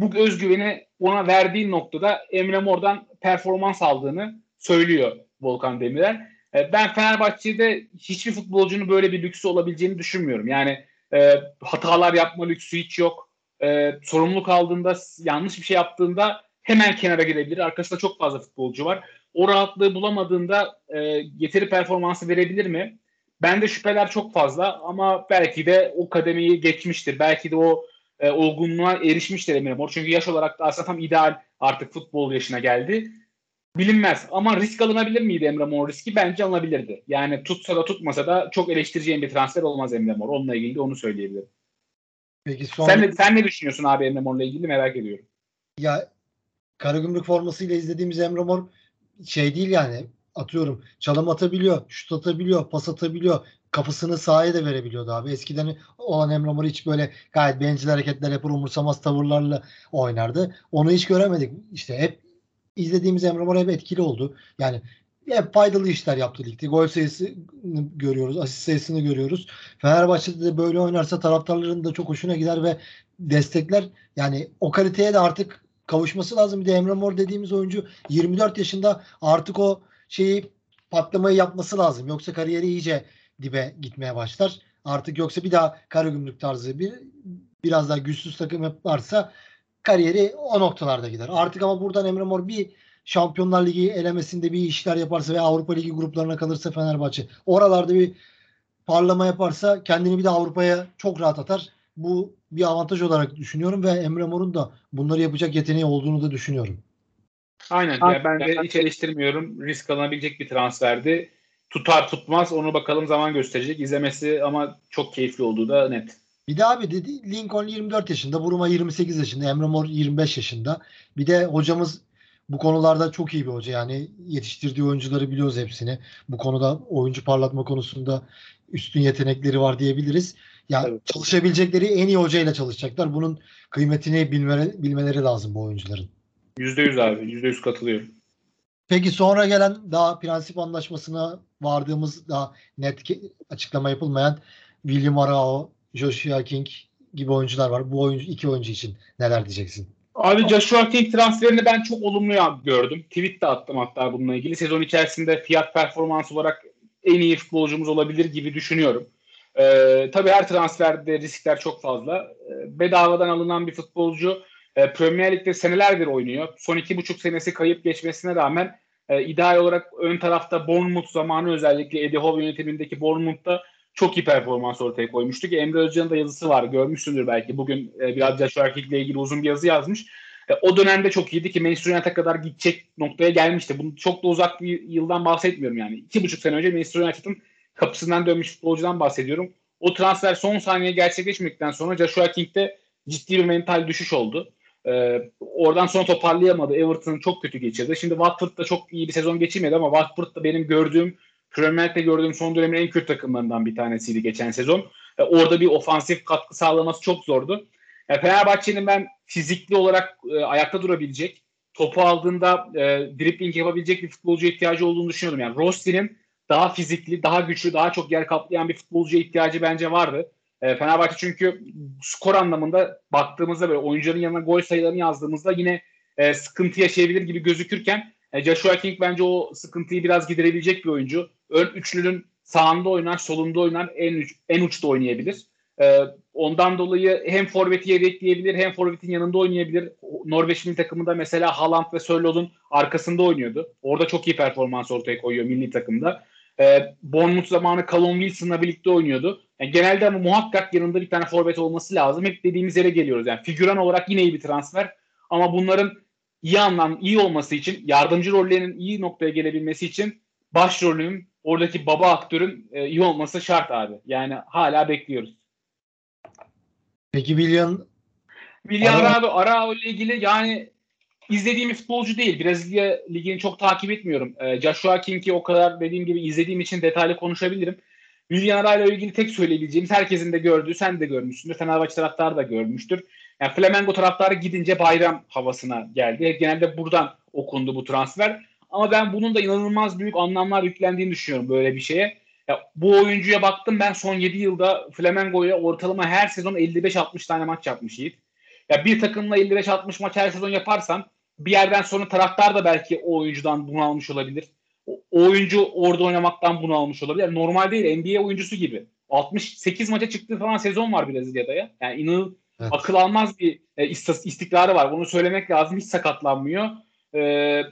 Bu özgüveni ona verdiğin noktada Emre Mor'dan performans aldığını söylüyor Volkan Demirel. E, ben Fenerbahçe'de hiçbir futbolcunun böyle bir lüksü olabileceğini düşünmüyorum. Yani e, hatalar yapma lüksü hiç yok. E, sorumluluk aldığında, yanlış bir şey yaptığında hemen kenara gidebilir. Arkasında çok fazla futbolcu var. O rahatlığı bulamadığında e, yeteri performansı verebilir mi? Bende şüpheler çok fazla ama belki de o kademeyi geçmiştir. Belki de o e, olgunluğa erişmiştir Emre Mor. Çünkü yaş olarak da aslında tam ideal artık futbol yaşına geldi bilinmez. Ama risk alınabilir miydi Emre Mor riski? Bence alınabilirdi. Yani tutsa da tutmasa da çok eleştireceğim bir transfer olmaz Emre Mor. Onunla ilgili de onu söyleyebilirim. Peki son... Sen, ne, sen ne düşünüyorsun abi Emre Mor'la ilgili merak ediyorum. Ya Karagümrük formasıyla izlediğimiz Emre Mor şey değil yani atıyorum çalım atabiliyor, şut atabiliyor, pas atabiliyor. Kafasını sahaya da verebiliyordu abi. Eskiden olan Emre Mor hiç böyle gayet bencil hareketler yapar, umursamaz tavırlarla oynardı. Onu hiç göremedik. İşte hep izlediğimiz Emre Mor hep etkili oldu. Yani hep faydalı işler yaptı ligde. Gol sayısını görüyoruz, asist sayısını görüyoruz. Fenerbahçe'de de böyle oynarsa taraftarların da çok hoşuna gider ve destekler. Yani o kaliteye de artık kavuşması lazım. Bir de Emre Mor dediğimiz oyuncu 24 yaşında artık o şeyi patlamayı yapması lazım. Yoksa kariyeri iyice dibe gitmeye başlar. Artık yoksa bir daha Karagümrük tarzı bir biraz daha güçsüz takım yaparsa kariyeri o noktalarda gider. Artık ama buradan Emre Mor bir Şampiyonlar Ligi elemesinde bir işler yaparsa ve Avrupa Ligi gruplarına kalırsa Fenerbahçe oralarda bir parlama yaparsa kendini bir de Avrupa'ya çok rahat atar. Bu bir avantaj olarak düşünüyorum ve Emre Mor'un da bunları yapacak yeteneği olduğunu da düşünüyorum. Aynen. Yani ben de hiç eleştirmiyorum. Risk alınabilecek bir transferdi. Tutar tutmaz onu bakalım zaman gösterecek. İzlemesi ama çok keyifli olduğu da net. Bir de abi dedi Lincoln 24 yaşında, Buruma 28 yaşında, Emre Mor 25 yaşında. Bir de hocamız bu konularda çok iyi bir hoca. Yani yetiştirdiği oyuncuları biliyoruz hepsini. Bu konuda oyuncu parlatma konusunda üstün yetenekleri var diyebiliriz. Ya yani çalışabilecekleri en iyi hocayla çalışacaklar. Bunun kıymetini bilmeleri, bilmeleri lazım bu oyuncuların. %100 abi. %100 katılıyorum. Peki sonra gelen daha prensip anlaşmasına vardığımız daha net açıklama yapılmayan William Arao, Joshua King gibi oyuncular var. Bu oyuncu iki oyuncu için neler diyeceksin? Abi Joshua King transferini ben çok olumlu gördüm. Tweet de attım hatta bununla ilgili. Sezon içerisinde fiyat performans olarak en iyi futbolcumuz olabilir gibi düşünüyorum. Ee, tabii her transferde riskler çok fazla. Ee, bedavadan alınan bir futbolcu e, Premier Lig'de senelerdir oynuyor. Son iki buçuk senesi kayıp geçmesine rağmen e, ideal olarak ön tarafta Bournemouth zamanı özellikle Eddie Howe yönetimindeki Bournemouth'ta çok iyi performans ortaya koymuştu ki Emre Özcan'ın da yazısı var. Görmüşsündür belki. Bugün e, biraz Joshua ile ilgili uzun bir yazı yazmış. E, o dönemde çok iyiydi ki Manchester United'a kadar gidecek noktaya gelmişti. Bunu çok da uzak bir yıldan bahsetmiyorum yani. İki buçuk sene önce Manchester United'ın kapısından dönmüş futbolcudan bahsediyorum. O transfer son saniye gerçekleşmedikten sonra Joshua King'de ciddi bir mental düşüş oldu. Ee, oradan sonra toparlayamadı. Everton'ın çok kötü geçirdi. Şimdi Watford'da çok iyi bir sezon geçirmedi ama Watford'da benim gördüğüm Lig'de gördüğüm son dönemin en kötü takımlarından bir tanesiydi geçen sezon. Ee, orada bir ofansif katkı sağlaması çok zordu. Yani Fenerbahçe'nin ben fizikli olarak e, ayakta durabilecek, topu aldığında e, dribbling yapabilecek bir futbolcuya ihtiyacı olduğunu düşünüyorum. Yani Rossi'nin daha fizikli, daha güçlü, daha çok yer kaplayan bir futbolcuya ihtiyacı bence vardı. E, Fenerbahçe çünkü skor anlamında baktığımızda böyle oyuncuların yanına gol sayılarını yazdığımızda yine e, sıkıntı yaşayabilir gibi gözükürken e, Joshua King bence o sıkıntıyı biraz giderebilecek bir oyuncu. Ön üçlünün sağında oynar, solunda oynar, en uç, en uçta oynayabilir. E, ondan dolayı hem forveti yedekleyebilir hem forvetin yanında oynayabilir. Norveç milli takımında mesela Haaland ve Sörlot'un arkasında oynuyordu. Orada çok iyi performans ortaya koyuyor milli takımda. E, Bournemouth zamanı Callum Wilson'la birlikte oynuyordu. Yani genelde ama muhakkak yanında bir tane forvet olması lazım. Hep dediğimiz yere geliyoruz. Yani figüran olarak yine iyi bir transfer. Ama bunların iyi anlam, iyi olması için, yardımcı rollerinin iyi noktaya gelebilmesi için başrolünün, oradaki baba aktörün e, iyi olması şart abi. Yani hala bekliyoruz. Peki William William Arao, Arao ile ilgili yani izlediğim bir futbolcu değil. Brezilya ligini çok takip etmiyorum. E, Joshua King'i o kadar dediğim gibi izlediğim için detaylı konuşabilirim. William Arao ile ilgili tek söyleyebileceğimiz herkesin de gördüğü, sen de görmüşsündür. Fenerbahçe taraftarı da görmüştür. Yani Flamengo taraftarı gidince bayram havasına geldi. Genelde buradan okundu bu transfer. Ama ben bunun da inanılmaz büyük anlamlar yüklendiğini düşünüyorum böyle bir şeye. Ya, bu oyuncuya baktım ben son 7 yılda Flamengo'ya ortalama her sezon 55-60 tane maç yapmış Yiğit. Ya bir takımla 55-60 maç her sezon yaparsan bir yerden sonra taraftar da belki o oyuncudan bunu almış olabilir. O, oyuncu orada oynamaktan bunu almış olabilir. Yani normal değil NBA oyuncusu gibi. 68 maça çıktığı falan sezon var Brezilya'da ya. Yani inanıl evet. akıl almaz bir e, istikrarı var. Bunu söylemek lazım. Hiç sakatlanmıyor. E,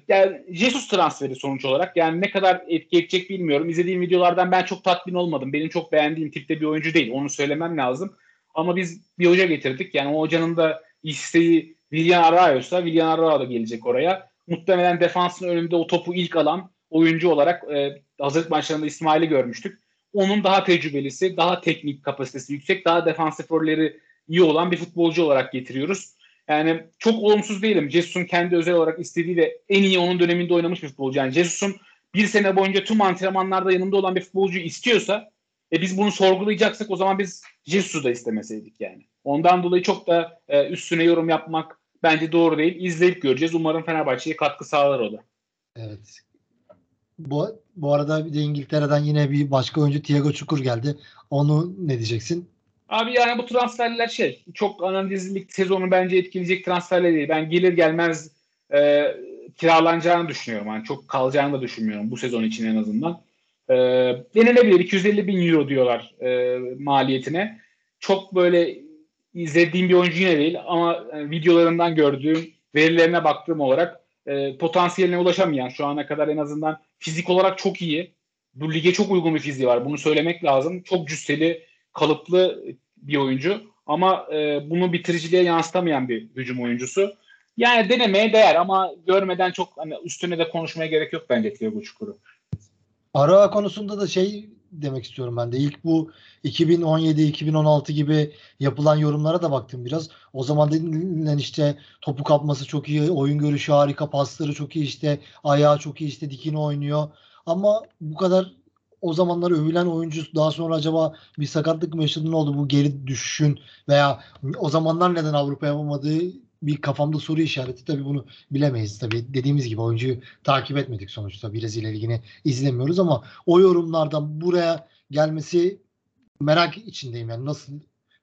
yani Jesus transferi sonuç olarak. Yani ne kadar etki edecek bilmiyorum. İzlediğim videolardan ben çok tatmin olmadım. Benim çok beğendiğim tipte bir oyuncu değil. Onu söylemem lazım. Ama biz bir hoca getirdik. Yani o hocanın da isteği William Arao'ysa William Arao da gelecek oraya. Muhtemelen defansın önünde o topu ilk alan oyuncu olarak e, hazırlık maçlarında İsmail'i görmüştük. Onun daha tecrübelisi, daha teknik kapasitesi yüksek, daha defansif rolleri iyi olan bir futbolcu olarak getiriyoruz. Yani çok olumsuz değilim. Jesus'un kendi özel olarak istediği de en iyi onun döneminde oynamış bir futbolcu. Yani Jesus'un bir sene boyunca tüm antrenmanlarda yanında olan bir futbolcu istiyorsa e biz bunu sorgulayacaksak o zaman biz Jesus'u da istemeseydik yani. Ondan dolayı çok da e, üstüne yorum yapmak bence doğru değil. İzleyip göreceğiz. Umarım Fenerbahçe'ye katkı sağlar o da. Evet. Bu, bu arada bir de İngiltere'den yine bir başka oyuncu Thiago Çukur geldi. Onu ne diyeceksin? Abi yani bu transferler şey çok analizlik sezonu bence etkileyecek transferler değil. Ben gelir gelmez e, kiralanacağını düşünüyorum. Yani çok kalacağını da düşünmüyorum bu sezon için en azından. E, denilebilir 250 bin euro diyorlar e, maliyetine. Çok böyle izlediğim bir oyuncu yine değil ama e, videolarından gördüğüm verilerine baktığım olarak e, potansiyeline ulaşamayan şu ana kadar en azından fizik olarak çok iyi. Bu lige çok uygun bir fiziği var. Bunu söylemek lazım. Çok cüsseli, kalıplı bir oyuncu ama e, bunu bitiriciliğe yansıtamayan bir hücum oyuncusu. Yani denemeye değer ama görmeden çok hani üstüne de konuşmaya gerek yok bence Thiago Çukur'u. Ara konusunda da şey demek istiyorum ben de. İlk bu 2017-2016 gibi yapılan yorumlara da baktım biraz. O zaman denilen işte topu kapması çok iyi, oyun görüşü harika, pasları çok iyi işte, ayağı çok iyi işte dikini oynuyor. Ama bu kadar o zamanlar övülen oyuncu daha sonra acaba bir sakatlık mı yaşadı ne oldu bu geri düşüşün veya o zamanlar neden Avrupa yapamadığı bir kafamda soru işareti. Tabii bunu bilemeyiz. Tabii dediğimiz gibi oyuncuyu takip etmedik sonuçta. Brezilya Ligi'ni izlemiyoruz ama o yorumlardan buraya gelmesi merak içindeyim. Yani nasıl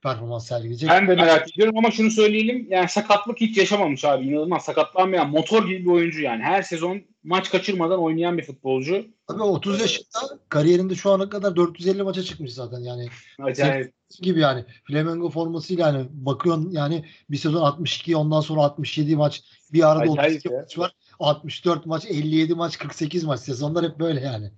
performans sergileyecek. Ben de merak ediyorum ama şunu söyleyelim. Yani sakatlık hiç yaşamamış abi. İnanılmaz sakatlanmayan motor gibi bir oyuncu yani. Her sezon maç kaçırmadan oynayan bir futbolcu. Tabii 30 yaşında kariyerinde şu ana kadar 450 maça çıkmış zaten yani. Acayip. Gibi yani. Flamengo formasıyla yani bakıyorsun yani bir sezon 62 ondan sonra 67 maç bir arada Acayip 32 ya. maç var. 64 maç 57 maç 48 maç sezonlar hep böyle yani.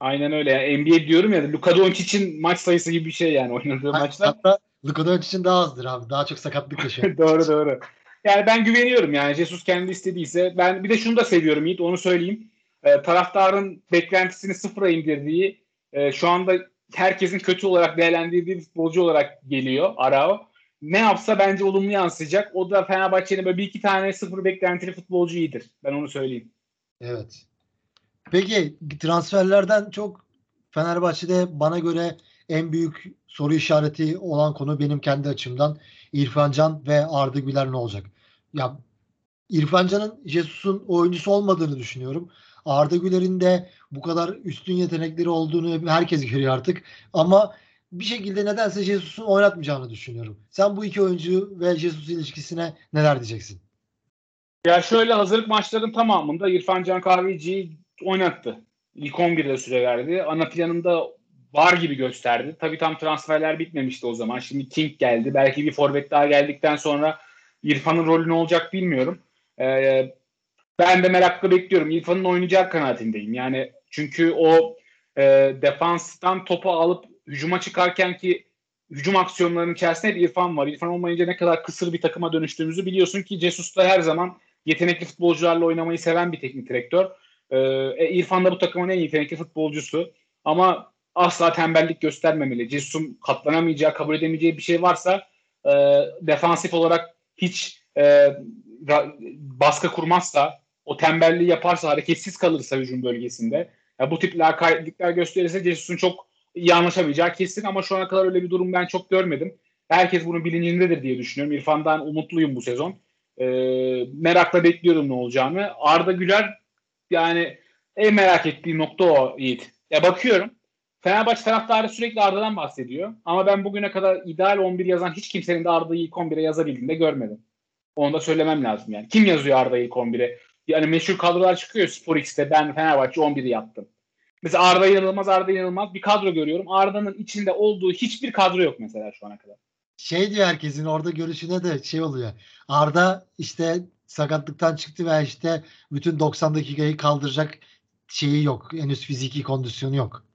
Aynen öyle. Yani NBA diyorum ya Luka Doncic'in maç sayısı gibi bir şey yani oynadığı maçlar. Hatta Luka Doncic daha azdır abi. Daha çok sakatlık yaşıyor. [LAUGHS] doğru doğru. Yani ben güveniyorum yani Jesus kendi istediyse. Ben bir de şunu da seviyorum Yiğit onu söyleyeyim. Ee, taraftarın beklentisini sıfıra indirdiği e, şu anda herkesin kötü olarak değerlendirdiği futbolcu olarak geliyor Arao. Ne yapsa bence olumlu yansıyacak. O da Fenerbahçe'nin böyle bir iki tane sıfır beklentili futbolcu iyidir. Ben onu söyleyeyim. Evet. Peki transferlerden çok Fenerbahçe'de bana göre en büyük soru işareti olan konu benim kendi açımdan İrfan Can ve Arda Güler ne olacak? Ya İrfan Can'ın Jesus'un oyuncusu olmadığını düşünüyorum. Arda Güler'in de bu kadar üstün yetenekleri olduğunu herkes görüyor artık. Ama bir şekilde nedense Jesus'un oynatmayacağını düşünüyorum. Sen bu iki oyuncu ve Jesus ilişkisine neler diyeceksin? Ya şöyle hazırlık maçların tamamında İrfan Can Kahveci'yi oynattı. İlk 11'de süre verdi. Ana planında var gibi gösterdi. Tabii tam transferler bitmemişti o zaman. Şimdi King geldi. Belki bir forvet daha geldikten sonra İrfan'ın rolü ne olacak bilmiyorum. Ee, ben de merakla bekliyorum. İrfan'ın oynayacağı kanaatindeyim. Yani çünkü o e, defanstan topu alıp hücuma çıkarken ki hücum aksiyonlarının içerisinde hep İrfan var. İrfan olmayınca ne kadar kısır bir takıma dönüştüğümüzü biliyorsun ki Jesus da her zaman yetenekli futbolcularla oynamayı seven bir teknik direktör. Ee, İrfan da bu takımın en yetenekli futbolcusu. Ama asla tembellik göstermemeli. Jesus'un katlanamayacağı, kabul edemeyeceği bir şey varsa e, defansif olarak hiç e, baskı kurmazsa, o tembelliği yaparsa, hareketsiz kalırsa hücum bölgesinde, ya bu tip lakaytlıklar gösterirse Jesus'un çok iyi anlaşamayacağı kesin ama şu ana kadar öyle bir durum ben çok görmedim. Herkes bunun bilincindedir diye düşünüyorum. İrfan'dan umutluyum bu sezon. E, merakla bekliyorum ne olacağını. Arda Güler yani en merak ettiğim nokta o Yiğit. Ya bakıyorum Fenerbahçe taraftarı sürekli Arda'dan bahsediyor. Ama ben bugüne kadar ideal 11 yazan hiç kimsenin de Arda'yı ilk 11'e yazabildiğini de görmedim. Onu da söylemem lazım yani. Kim yazıyor Arda'yı ilk 11'e? Yani meşhur kadrolar çıkıyor Spor ben Fenerbahçe 11'i yaptım. Mesela Arda inanılmaz, Arda inanılmaz bir kadro görüyorum. Arda'nın içinde olduğu hiçbir kadro yok mesela şu ana kadar. Şey diyor herkesin orada görüşüne de şey oluyor. Arda işte sakatlıktan çıktı ve işte bütün 90 dakikayı kaldıracak şeyi yok. Henüz fiziki kondisyonu yok.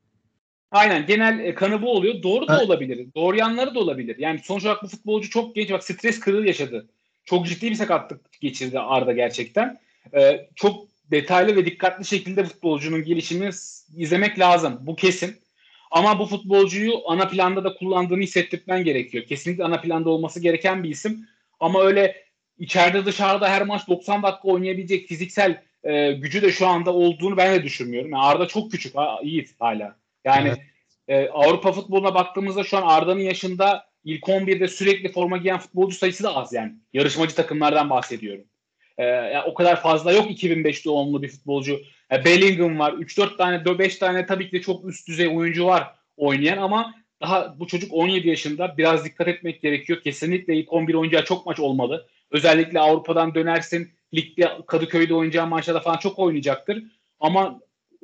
Aynen genel e, kanı bu oluyor. Doğru da olabilir. Doğru yanları da olabilir. Yani sonuç olarak bu futbolcu çok genç bak stres kırığı yaşadı. Çok ciddi bir sakatlık geçirdi Arda gerçekten. Ee, çok detaylı ve dikkatli şekilde futbolcunun gelişimini izlemek lazım. Bu kesin. Ama bu futbolcuyu ana planda da kullandığını hissettirmen gerekiyor. Kesinlikle ana planda olması gereken bir isim. Ama öyle içeride dışarıda her maç 90 dakika oynayabilecek fiziksel e, gücü de şu anda olduğunu ben de düşünmüyorum. Yani Arda çok küçük. Ha, iyi hala. Yani evet. e, Avrupa futboluna baktığımızda şu an Arda'nın yaşında ilk 11'de sürekli forma giyen futbolcu sayısı da az yani. Yarışmacı takımlardan bahsediyorum. E, yani o kadar fazla yok 2005 doğumlu bir futbolcu. E, Bellingham var. 3-4 tane, 5 tane tabii ki de çok üst düzey oyuncu var oynayan ama daha bu çocuk 17 yaşında. Biraz dikkat etmek gerekiyor. Kesinlikle ilk 11 oyuncuya çok maç olmalı. Özellikle Avrupa'dan dönersin. Ligde Kadıköy'de oynayacağı maçlarda falan çok oynayacaktır. Ama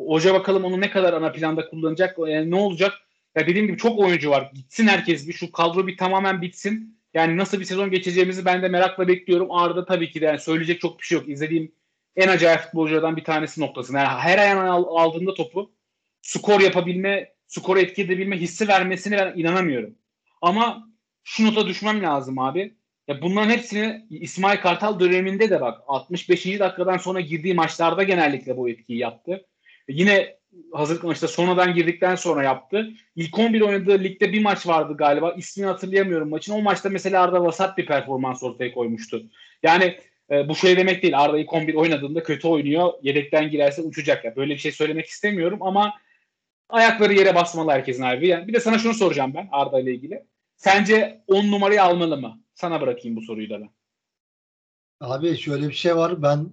hoca bakalım onu ne kadar ana planda kullanacak, yani ne olacak? Ya dediğim gibi çok oyuncu var. Gitsin herkes bir şu kadro bir tamamen bitsin. Yani nasıl bir sezon geçeceğimizi ben de merakla bekliyorum. Arda tabii ki de yani söyleyecek çok bir şey yok. İzlediğim en acayip futbolculardan bir tanesi noktası. Yani her ayağına aldığında topu skor yapabilme, skor etki edebilme hissi vermesine ben inanamıyorum. Ama şu nota düşmem lazım abi. Ya bunların hepsini İsmail Kartal döneminde de bak 65. dakikadan sonra girdiği maçlarda genellikle bu etkiyi yaptı. Yine hazırlık maçta sonradan girdikten sonra yaptı. İlk 11 oynadığı ligde bir maç vardı galiba. İsmini hatırlayamıyorum maçın. O maçta mesela Arda vasat bir performans ortaya koymuştu. Yani e, bu şey demek değil. Arda ilk 11 oynadığında kötü oynuyor. Yedekten girerse uçacak. Ya. Böyle bir şey söylemek istemiyorum ama ayakları yere basmalı herkesin abi. Yani bir de sana şunu soracağım ben Arda ile ilgili. Sence 10 numarayı almalı mı? Sana bırakayım bu soruyu da ben. Abi şöyle bir şey var. Ben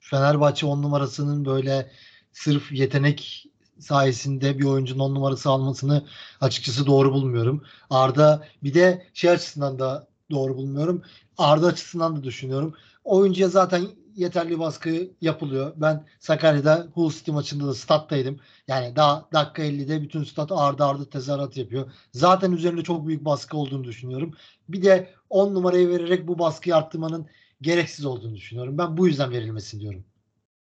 Fenerbahçe 10 numarasının böyle sırf yetenek sayesinde bir oyuncunun on numarası almasını açıkçası doğru bulmuyorum. Arda bir de şey açısından da doğru bulmuyorum. Arda açısından da düşünüyorum. Oyuncuya zaten yeterli baskı yapılıyor. Ben Sakarya'da Hull City maçında da stat'taydım. Yani daha dakika 50'de bütün stat Arda Arda tezahürat yapıyor. Zaten üzerinde çok büyük baskı olduğunu düşünüyorum. Bir de 10 numarayı vererek bu baskıyı arttırmanın gereksiz olduğunu düşünüyorum. Ben bu yüzden verilmesin diyorum.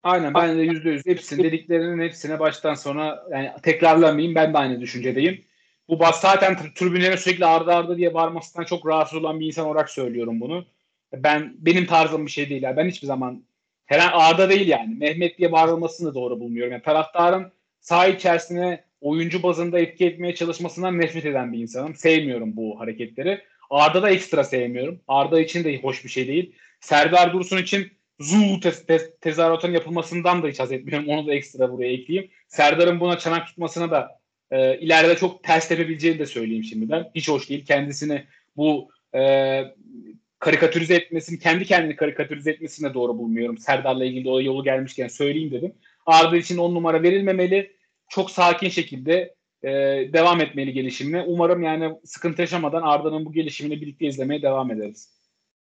Aynen ben de yüzde yüz hepsini dediklerinin hepsine baştan sona yani tekrarlamayayım ben de aynı düşüncedeyim. Bu bas zaten tr- tribünlere sürekli ardı ardı diye bağırmasından çok rahatsız olan bir insan olarak söylüyorum bunu. Ben benim tarzım bir şey değil. Yani. Ben hiçbir zaman herhangi Arda değil yani. Mehmet diye bağırılmasını doğru bulmuyorum. Yani taraftarın saha içerisine oyuncu bazında etki etmeye çalışmasından nefret eden bir insanım. Sevmiyorum bu hareketleri. Arda da ekstra sevmiyorum. Arda için de hoş bir şey değil. Serdar Dursun için Zul te- te- tezahüratının yapılmasından da hiç haz etmiyorum. Onu da ekstra buraya ekleyeyim. Serdar'ın buna çanak tutmasına da e, ileride çok ters tepebileceğini de söyleyeyim şimdiden. Hiç hoş değil. Kendisini bu e, karikatürize etmesini, kendi kendini karikatürize etmesini de doğru bulmuyorum. Serdar'la ilgili o yolu gelmişken söyleyeyim dedim. Arda için on numara verilmemeli. Çok sakin şekilde e, devam etmeli gelişimine. Umarım yani sıkıntı yaşamadan Arda'nın bu gelişimini birlikte izlemeye devam ederiz.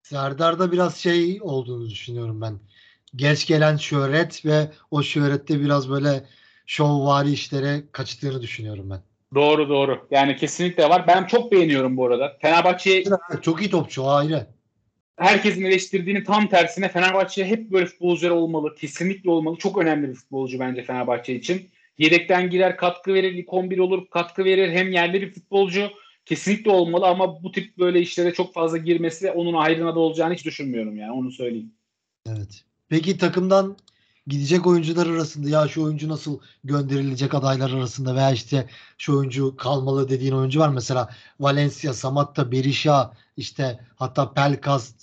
Serdar'da biraz şey olduğunu düşünüyorum ben. Geç gelen şöhret ve o şöhrette biraz böyle şovvari işlere kaçtığını düşünüyorum ben. Doğru doğru. Yani kesinlikle var. Ben çok beğeniyorum bu arada. Fenerbahçe Çok iyi topçu o ayrı. herkesin eleştirdiğinin tam tersine Fenerbahçe hep böyle futbolcular olmalı. Kesinlikle olmalı. Çok önemli bir futbolcu bence Fenerbahçe için. Yedekten girer, katkı verir, ilk 11 olur, katkı verir. Hem yerli bir futbolcu kesinlikle olmalı ama bu tip böyle işlere çok fazla girmesi onun ayrına da olacağını hiç düşünmüyorum yani onu söyleyeyim. Evet. Peki takımdan gidecek oyuncular arasında ya şu oyuncu nasıl gönderilecek adaylar arasında veya işte şu oyuncu kalmalı dediğin oyuncu var mesela Valencia, Samatta, Berisha işte hatta Pelkas,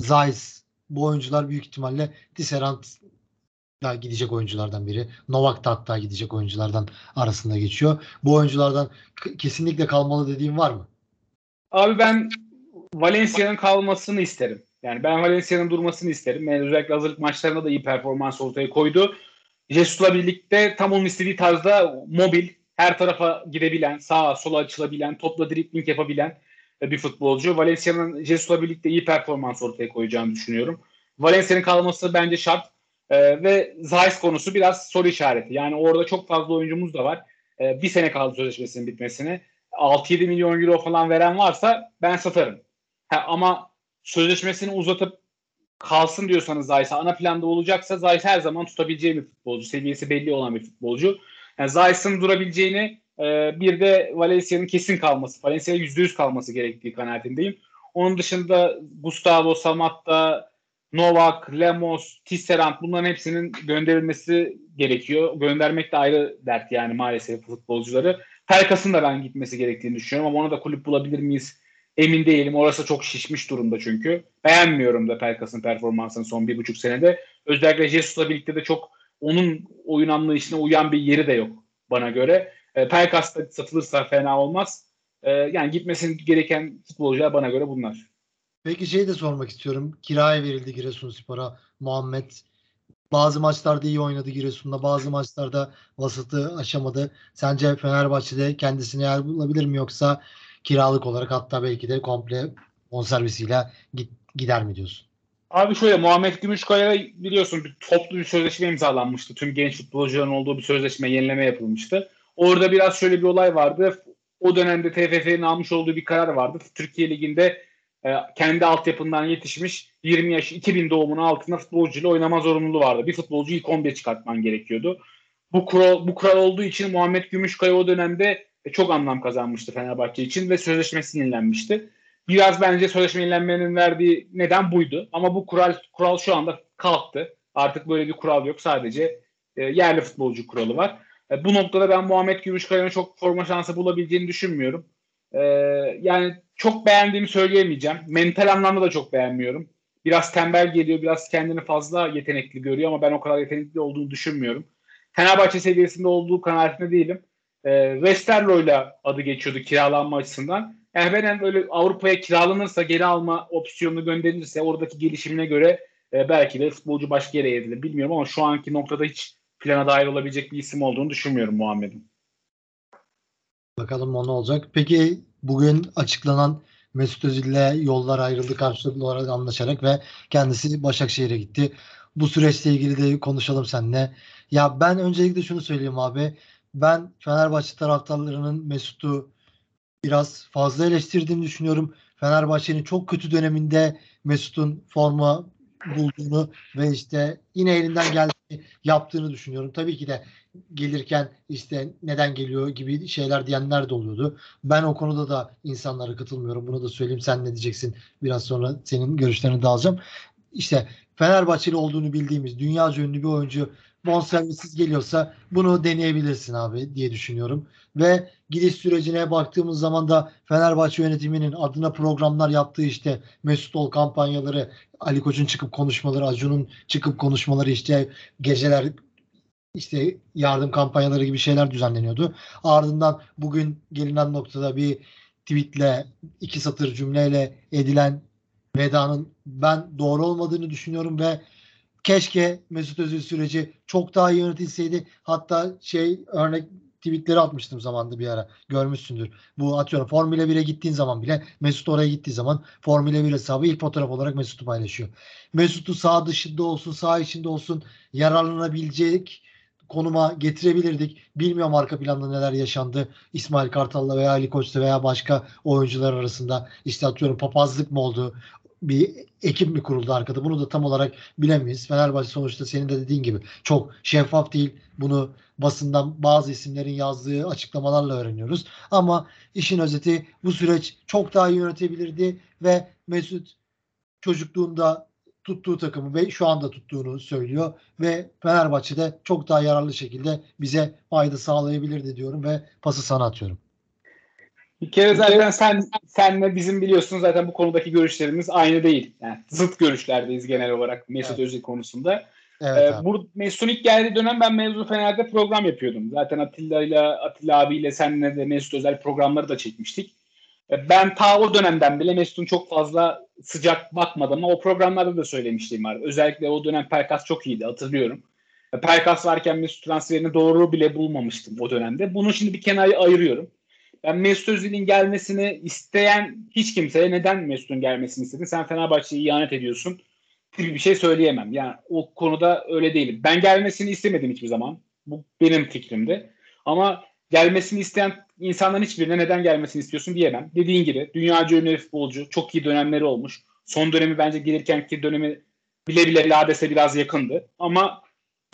Zeiss bu oyuncular büyük ihtimalle Tisserand da gidecek oyunculardan biri. Novak da hatta gidecek oyunculardan arasında geçiyor. Bu oyunculardan kesinlikle kalmalı dediğin var mı? Abi ben Valencia'nın kalmasını isterim. Yani ben Valencia'nın durmasını isterim. Yani özellikle hazırlık maçlarında da iyi performans ortaya koydu. Jesus'la birlikte tam onun istediği tarzda mobil, her tarafa gidebilen, sağa sola açılabilen, topla dribling yapabilen e, bir futbolcu. Valencia'nın Jesus'la birlikte iyi performans ortaya koyacağını düşünüyorum. Valencia'nın kalması bence şart. E, ve Zeiss konusu biraz soru işareti. Yani orada çok fazla oyuncumuz da var. E, bir sene kaldı sözleşmesinin bitmesine. 6-7 milyon euro falan veren varsa ben satarım. Ha, ama sözleşmesini uzatıp kalsın diyorsanız Zayt'e ana planda olacaksa Zayt her zaman tutabileceği bir futbolcu. Seviyesi belli olan bir futbolcu. Yani Zayt'ın durabileceğini e, bir de Valencia'nın kesin kalması, Valencia'ya %100 kalması gerektiği kanaatindeyim. Onun dışında Gustavo, Samatta, Novak, Lemos, Tisserand bunların hepsinin gönderilmesi gerekiyor. Göndermek de ayrı dert yani maalesef futbolcuları. Pelkas'ın da ben gitmesi gerektiğini düşünüyorum ama ona da kulüp bulabilir miyiz emin değilim. Orası çok şişmiş durumda çünkü. Beğenmiyorum da Pelkas'ın performansını son bir buçuk senede. Özellikle Jesus'la birlikte de çok onun oyun anlayışına uyan bir yeri de yok bana göre. E, Pelkas da satılırsa fena olmaz. E, yani gitmesi gereken futbolcular bana göre bunlar. Peki şey de sormak istiyorum. Kiraya verildi Giresunspor'a Muhammed. Bazı maçlarda iyi oynadı Giresun'da. Bazı maçlarda vasıtı aşamadı. Sence Fenerbahçe'de kendisine yer bulabilir mi yoksa kiralık olarak hatta belki de komple bonservisiyle git, gider mi diyorsun? Abi şöyle Muhammed Gümüşkaya biliyorsun bir toplu bir sözleşme imzalanmıştı. Tüm genç futbolcuların olduğu bir sözleşme yenileme yapılmıştı. Orada biraz şöyle bir olay vardı. O dönemde TFF'nin almış olduğu bir karar vardı. Türkiye Ligi'nde e, kendi altyapından yetişmiş 20 yaş 2000 doğumunun altında futbolcuyla oynama zorunluluğu vardı. Bir futbolcu ilk 11 çıkartman gerekiyordu. Bu kural, bu kural olduğu için Muhammed Gümüşkaya o dönemde çok anlam kazanmıştı Fenerbahçe için ve sözleşmesi yenilenmişti. Biraz bence sözleşme yenilenmenin verdiği neden buydu. Ama bu kural kural şu anda kalktı. Artık böyle bir kural yok. Sadece e, yerli futbolcu kuralı var. E, bu noktada ben Muhammed Gümüşkaya'nın çok forma şansı bulabileceğini düşünmüyorum. E, yani çok beğendiğimi söyleyemeyeceğim. Mental anlamda da çok beğenmiyorum. Biraz tembel geliyor, biraz kendini fazla yetenekli görüyor ama ben o kadar yetenekli olduğunu düşünmüyorum. Fenerbahçe seviyesinde olduğu kanaatinde değilim. E, Westerlo'yla adı geçiyordu kiralanma açısından. Ben böyle Avrupa'ya kiralanırsa geri alma opsiyonu gönderilirse oradaki gelişimine göre e, belki de futbolcu başka yere evrilir. Bilmiyorum ama şu anki noktada hiç plana dahil olabilecek bir isim olduğunu düşünmüyorum Muhammed'in. Bakalım o ne olacak. Peki bugün açıklanan Mesut Özil'le yollar ayrıldı karşılıklı olarak anlaşarak ve kendisi Başakşehir'e gitti. Bu süreçle ilgili de konuşalım seninle. Ya ben öncelikle şunu söyleyeyim abi. Ben Fenerbahçe taraftarlarının Mesut'u biraz fazla eleştirdiğini düşünüyorum. Fenerbahçe'nin çok kötü döneminde Mesut'un forma bulduğunu ve işte yine elinden geldiğini yaptığını düşünüyorum. Tabii ki de gelirken işte neden geliyor gibi şeyler diyenler de oluyordu. Ben o konuda da insanlara katılmıyorum. Bunu da söyleyeyim. Sen ne diyeceksin? Biraz sonra senin görüşlerini de alacağım. İşte Fenerbahçeli olduğunu bildiğimiz dünyaca ünlü bir oyuncu bonservisiz geliyorsa bunu deneyebilirsin abi diye düşünüyorum. Ve gidiş sürecine baktığımız zaman da Fenerbahçe yönetiminin adına programlar yaptığı işte Mesut Ol kampanyaları, Ali Koç'un çıkıp konuşmaları, Acun'un çıkıp konuşmaları işte geceler işte yardım kampanyaları gibi şeyler düzenleniyordu. Ardından bugün gelinen noktada bir tweetle iki satır cümleyle edilen vedanın ben doğru olmadığını düşünüyorum ve keşke Mesut Özil süreci çok daha iyi yönetilseydi. Hatta şey örnek tweetleri atmıştım zamanda bir ara. Görmüşsündür. Bu atıyorum Formula 1'e gittiğin zaman bile Mesut oraya gittiği zaman Formula 1 hesabı ilk fotoğraf olarak Mesut'u paylaşıyor. Mesut'u sağ dışında olsun, sağ içinde olsun yararlanabilecek konuma getirebilirdik. Bilmiyorum arka planda neler yaşandı. İsmail Kartal'la veya Ali Koç'ta veya başka oyuncular arasında işte atıyorum papazlık mı oldu? bir ekip mi kuruldu arkada? Bunu da tam olarak bilemeyiz. Fenerbahçe sonuçta senin de dediğin gibi çok şeffaf değil. Bunu basından bazı isimlerin yazdığı açıklamalarla öğreniyoruz. Ama işin özeti bu süreç çok daha iyi yönetebilirdi ve Mesut çocukluğunda tuttuğu takımı ve şu anda tuttuğunu söylüyor ve Fenerbahçe'de çok daha yararlı şekilde bize fayda sağlayabilirdi diyorum ve pası sana atıyorum. Bir kere zaten sen senle bizim biliyorsun zaten bu konudaki görüşlerimiz aynı değil. Yani zıt görüşlerdeyiz genel olarak Mesut evet. Özil konusunda. Evet, ee, bu Mesut'un ilk geldiği dönem ben Mevzu Fener'de program yapıyordum. Zaten Atilla ile Atilla abiyle senle de Mesut Özel programları da çekmiştik. Ee, ben ta o dönemden bile Mesut'un çok fazla sıcak bakmadım ama o programlarda da söylemiştim var. Özellikle o dönem Perkas çok iyiydi hatırlıyorum. Perkas varken Mesut transferini doğru bile bulmamıştım o dönemde. Bunu şimdi bir kenara ayırıyorum. Ben Mesut Özil'in gelmesini isteyen hiç kimseye neden Mesut'un gelmesini istedin? Sen Fenerbahçe'yi ihanet ediyorsun gibi bir şey söyleyemem. Yani o konuda öyle değilim. Ben gelmesini istemedim hiçbir zaman. Bu benim fikrimdi. Ama gelmesini isteyen insanların hiçbirine neden gelmesini istiyorsun diyemem. Dediğin gibi dünyaca ünlü futbolcu. Çok iyi dönemleri olmuş. Son dönemi bence gelirkenki dönemi bile bile Lades'e biraz yakındı. Ama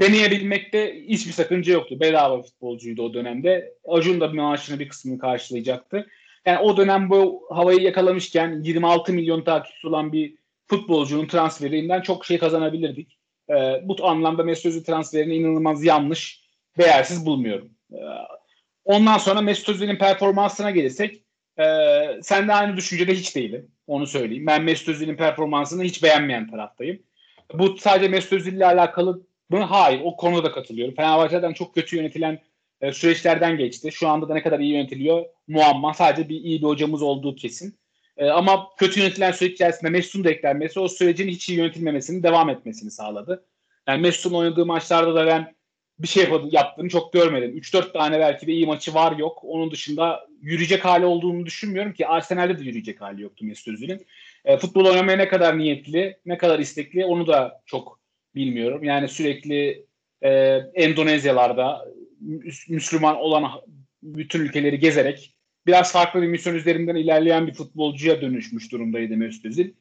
deneyebilmekte hiçbir sakınca yoktu. Bedava futbolcuydu o dönemde. Acun da maaşını bir kısmını karşılayacaktı. Yani o dönem bu havayı yakalamışken 26 milyon takipçisi olan bir futbolcunun transferinden çok şey kazanabilirdik. Ee, bu anlamda Mesut Özil transferini inanılmaz yanlış, değersiz bulmuyorum. Ee, ondan sonra Mesut Özil'in performansına gelirsek e, sen de aynı düşüncede hiç değilim. Onu söyleyeyim. Ben Mesut Özil'in performansını hiç beğenmeyen taraftayım. Bu sadece Mesut Özil ile alakalı mı? Hayır. O konuda da katılıyorum. Fenerbahçe'den çok kötü yönetilen e, süreçlerden geçti. Şu anda da ne kadar iyi yönetiliyor muamma. Sadece bir iyi bir hocamız olduğu kesin. E, ama kötü yönetilen süreç içerisinde Mesut'un da eklenmesi o sürecin hiç iyi yönetilmemesinin devam etmesini sağladı. Yani Mesut'un oynadığı maçlarda da ben bir şey yaptığını çok görmedim. 3-4 tane belki de iyi maçı var yok. Onun dışında yürüyecek hali olduğunu düşünmüyorum ki Arsenal'de de yürüyecek hali yoktu Mesut Özil'in. E, futbol oynamaya ne kadar niyetli, ne kadar istekli onu da çok bilmiyorum. Yani sürekli e, Endonezyalarda Müslüman olan bütün ülkeleri gezerek biraz farklı bir misyon üzerinden ilerleyen bir futbolcuya dönüşmüş durumdaydı Mesut Özil.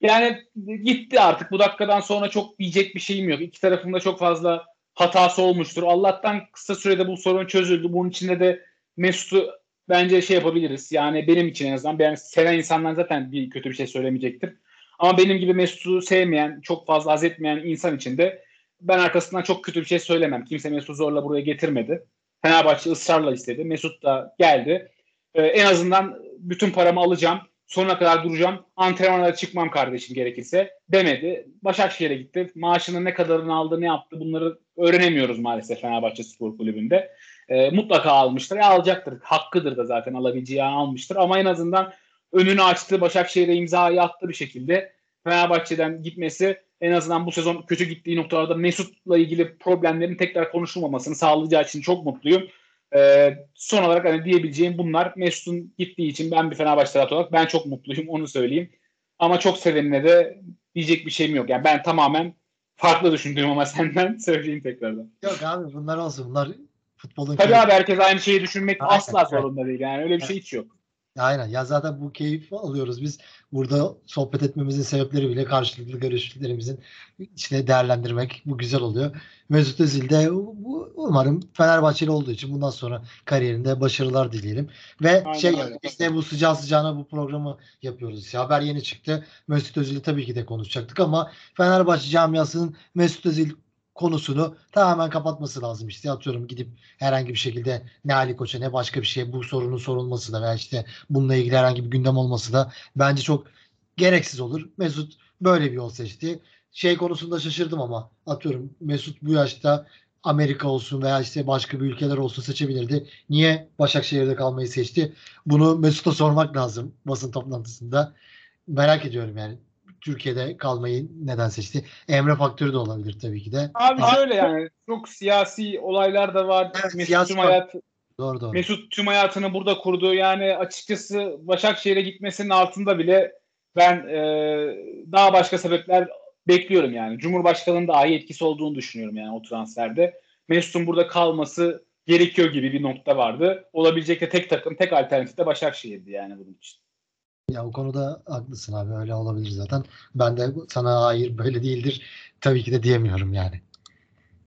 Yani gitti artık bu dakikadan sonra çok diyecek bir şeyim yok. İki tarafında çok fazla hatası olmuştur. Allah'tan kısa sürede bu sorun çözüldü. Bunun içinde de Mesut'u bence şey yapabiliriz. Yani benim için en azından ben seven insanlar zaten bir kötü bir şey söylemeyecektir. Ama benim gibi Mesut'u sevmeyen, çok fazla haz etmeyen insan için de ben arkasından çok kötü bir şey söylemem. Kimse Mesut'u zorla buraya getirmedi. Fenerbahçe ısrarla istedi. Mesut da geldi. Ee, en azından bütün paramı alacağım. Sonuna kadar duracağım. Antrenmanlara çıkmam kardeşim gerekirse demedi. Başakşehir'e gitti. Maaşının ne kadarını aldı, ne yaptı bunları öğrenemiyoruz maalesef Fenerbahçe Spor Kulübü'nde. Ee, mutlaka almıştır. E, alacaktır. Hakkıdır da zaten alabileceği almıştır. Ama en azından önünü açtı. Başakşehir'e imzayı attı bir şekilde. Fenerbahçe'den gitmesi en azından bu sezon kötü gittiği noktalarda Mesut'la ilgili problemlerin tekrar konuşulmamasını sağlayacağı için çok mutluyum. Ee, son olarak hani diyebileceğim bunlar. Mesut'un gittiği için ben bir Fenerbahçe taraftarı olarak ben çok mutluyum onu söyleyeyim. Ama çok sevenine de diyecek bir şeyim yok. Yani ben tamamen farklı düşündüğüm ama [LAUGHS] senden söyleyeyim tekrardan. Yok abi bunlar olsun. Bunlar futbolun... Tabii abi herkes aynı şeyi düşünmek asla zorunda değil. Yani öyle bir şey hiç yok. Aynen. Ya zaten bu keyif alıyoruz biz. Burada sohbet etmemizin sebepleri bile karşılıklı görüşlerimizin içine değerlendirmek. Bu güzel oluyor. Mesut Özil de bu, umarım Fenerbahçeli olduğu için bundan sonra kariyerinde başarılar dileyelim. Ve Aynen şey öyle. işte bu sıcağı sıcağına bu programı yapıyoruz. İşte haber yeni çıktı. Mesut Özil'i tabii ki de konuşacaktık ama Fenerbahçe camiasının Mesut Özil konusunu tamamen kapatması lazım. İşte atıyorum gidip herhangi bir şekilde ne Ali Koç'a ne başka bir şey bu sorunun sorulması da veya işte bununla ilgili herhangi bir gündem olması da bence çok gereksiz olur. Mesut böyle bir yol seçti. Şey konusunda şaşırdım ama atıyorum Mesut bu yaşta Amerika olsun veya işte başka bir ülkeler olsun seçebilirdi. Niye Başakşehir'de kalmayı seçti? Bunu Mesut'a sormak lazım basın toplantısında. Merak ediyorum yani. Türkiye'de kalmayı neden seçti? Emre faktörü de olabilir tabii ki de. Abi Ama- şöyle yani çok siyasi olaylar da var. Evet, Mesut siyasi tüm hayat Doğru doğru. Mesut tüm hayatını burada kurdu. Yani açıkçası Başakşehir'e gitmesinin altında bile ben e, daha başka sebepler bekliyorum yani. Cumhurbaşkanının dahi etkisi olduğunu düşünüyorum yani o transferde. Mesut'un burada kalması gerekiyor gibi bir nokta vardı. Olabilecek de tek takım, tek alternatif de Başakşehir'di yani bunun için. Ya o konuda haklısın abi öyle olabilir zaten. Ben de sana hayır böyle değildir tabii ki de diyemiyorum yani.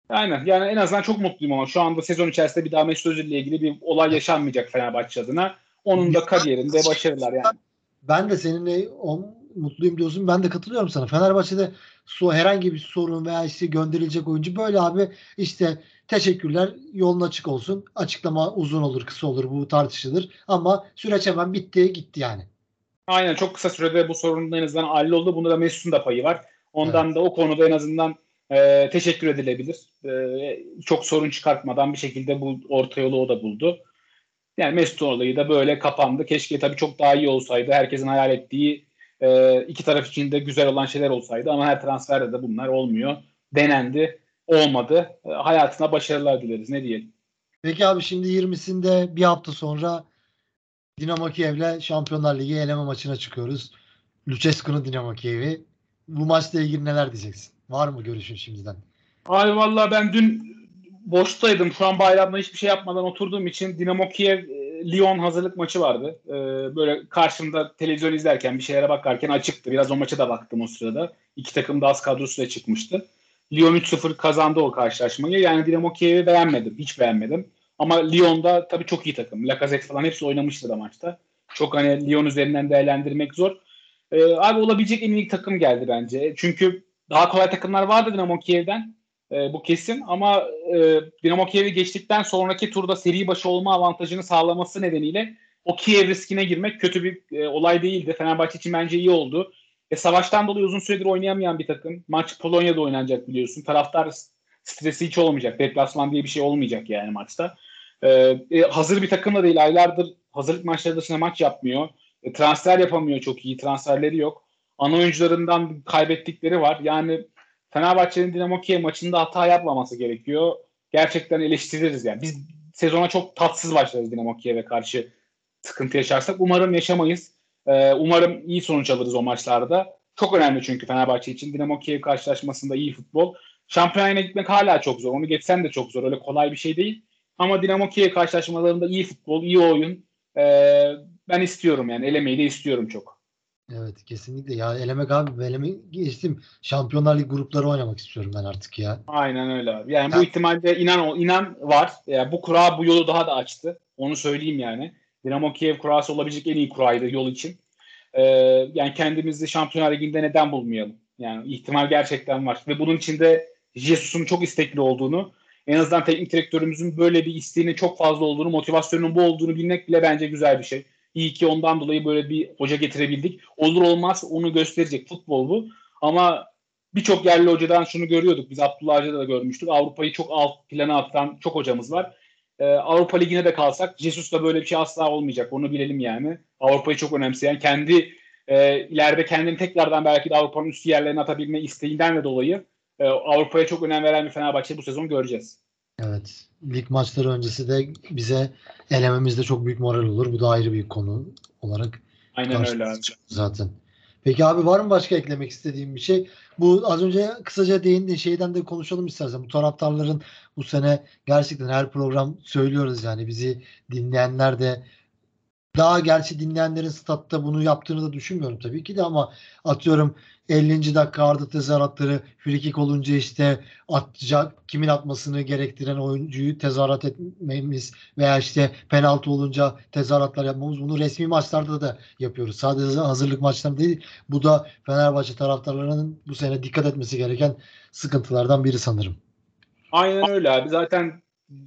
Aynen. Yani en azından çok mutluyum ama şu anda sezon içerisinde bir daha Mesut Özil ile ilgili bir olay yaşanmayacak Fenerbahçe adına. Onun da kariyerinde başarılar yani. Ben de seninle o, mutluyum diyorsun. Ben de katılıyorum sana. Fenerbahçe'de su herhangi bir sorun veya işte gönderilecek oyuncu böyle abi işte teşekkürler yolun açık olsun. Açıklama uzun olur kısa olur bu tartışılır. Ama süreç hemen bitti gitti yani. Aynen çok kısa sürede bu sorunun en azından halloldu. Bunda da Mesut'un da payı var. Ondan da o konuda en azından e, teşekkür edilebilir. E, çok sorun çıkartmadan bir şekilde bu orta yolu o da buldu. Yani Mesut olayı da böyle kapandı. Keşke tabii çok daha iyi olsaydı. Herkesin hayal ettiği e, iki taraf için de güzel olan şeyler olsaydı ama her transferde de bunlar olmuyor. Denendi, olmadı. E, hayatına başarılar dileriz. Ne diyelim? Peki abi şimdi 20'sinde bir hafta sonra Dinamo Kiev'le Şampiyonlar Ligi eleme maçına çıkıyoruz. Lucescu'nun Dinamo Kiev'i. Bu maçla ilgili neler diyeceksin? Var mı görüşün şimdiden? Abi vallahi ben dün boştaydım. Şu an bayramda hiçbir şey yapmadan oturduğum için Dinamo Kiev e, Lyon hazırlık maçı vardı. E, böyle karşımda televizyon izlerken bir şeylere bakarken açıktı. Biraz o maça da baktım o sırada. İki takım da az kadrosuyla çıkmıştı. Lyon 3-0 kazandı o karşılaşmayı. Yani Dinamo Kiev'i beğenmedim. Hiç beğenmedim. Ama Lyon'da tabii çok iyi takım. Lacazette falan hepsi oynamıştı da maçta. Çok hani Lyon üzerinden değerlendirmek zor. E, abi olabilecek en iyi takım geldi bence. Çünkü daha kolay takımlar vardı Dinamo Kiev'den. E, bu kesin ama e, Dinamo Kiev'i geçtikten sonraki turda seri başı olma avantajını sağlaması nedeniyle o Kiev riskine girmek kötü bir e, olay değildi. Fenerbahçe için bence iyi oldu. E, savaştan dolayı uzun süredir oynayamayan bir takım. Maç Polonya'da oynanacak biliyorsun. Taraftar stresi hiç olmayacak. Deplasman diye bir şey olmayacak yani maçta. E, e, hazır bir takım da değil. Aylardır hazırlık maçları dışında maç yapmıyor. E, transfer yapamıyor çok iyi. Transferleri yok. Ana oyuncularından kaybettikleri var. Yani Fenerbahçe'nin Dinamo Kiev maçında hata yapmaması gerekiyor. Gerçekten eleştiririz yani. Biz sezona çok tatsız başlarız Dinamo Kiev'e karşı sıkıntı yaşarsak. Umarım yaşamayız. Ee, umarım iyi sonuç alırız o maçlarda. Çok önemli çünkü Fenerbahçe için. Dinamo Kiev karşılaşmasında iyi futbol. Şampiyonaya gitmek hala çok zor. Onu geçsen de çok zor. Öyle kolay bir şey değil. Ama Dinamo Kiev karşılaşmalarında iyi futbol, iyi oyun. Ee, ben istiyorum yani. Elemeyi de istiyorum çok. Evet kesinlikle ya elemek abi eleme geçtim. Şampiyonlar Ligi grupları oynamak istiyorum ben artık ya. Aynen öyle abi. Yani Ya- bu ihtimalde inan inan var. Yani bu kura bu yolu daha da açtı. Onu söyleyeyim yani. Dinamo Kiev kurası olabilecek en iyi kuraydı yol için. Ee, yani kendimizi Şampiyonlar Ligi'nde neden bulmayalım? Yani ihtimal gerçekten var. Ve bunun içinde Jesus'un çok istekli olduğunu, en azından teknik direktörümüzün böyle bir isteğinin çok fazla olduğunu, motivasyonun bu olduğunu bilmek bile bence güzel bir şey. İyi ki ondan dolayı böyle bir hoca getirebildik. Olur olmaz onu gösterecek futbol bu. Ama birçok yerli hocadan şunu görüyorduk. Biz Abdullah Hoca'da da görmüştük. Avrupa'yı çok alt plana atan çok hocamız var. Ee, Avrupa Ligi'ne de kalsak Jesus'la böyle bir şey asla olmayacak. Onu bilelim yani. Avrupa'yı çok önemseyen, kendi e, ileride kendini tekrardan belki de Avrupa'nın üst yerlerine atabilme isteğinden de dolayı e, Avrupa'ya çok önem veren bir Fenerbahçe bu sezon göreceğiz. Evet. Lig maçları öncesi de bize elememizde çok büyük moral olur. Bu da ayrı bir konu olarak Aynen öyle abi. zaten. Peki abi var mı başka eklemek istediğim bir şey? Bu az önce kısaca değindiğin şeyden de konuşalım istersen. Bu taraftarların bu sene gerçekten her program söylüyoruz yani bizi dinleyenler de daha gerçi dinleyenlerin statta bunu yaptığını da düşünmüyorum tabii ki de ama atıyorum 50. dakika Arda tezahüratları frikik olunca işte atacak kimin atmasını gerektiren oyuncuyu tezahürat etmemiz veya işte penaltı olunca tezahüratlar yapmamız bunu resmi maçlarda da yapıyoruz. Sadece hazırlık maçlarında değil. Bu da Fenerbahçe taraftarlarının bu sene dikkat etmesi gereken sıkıntılardan biri sanırım. Aynen öyle abi. Zaten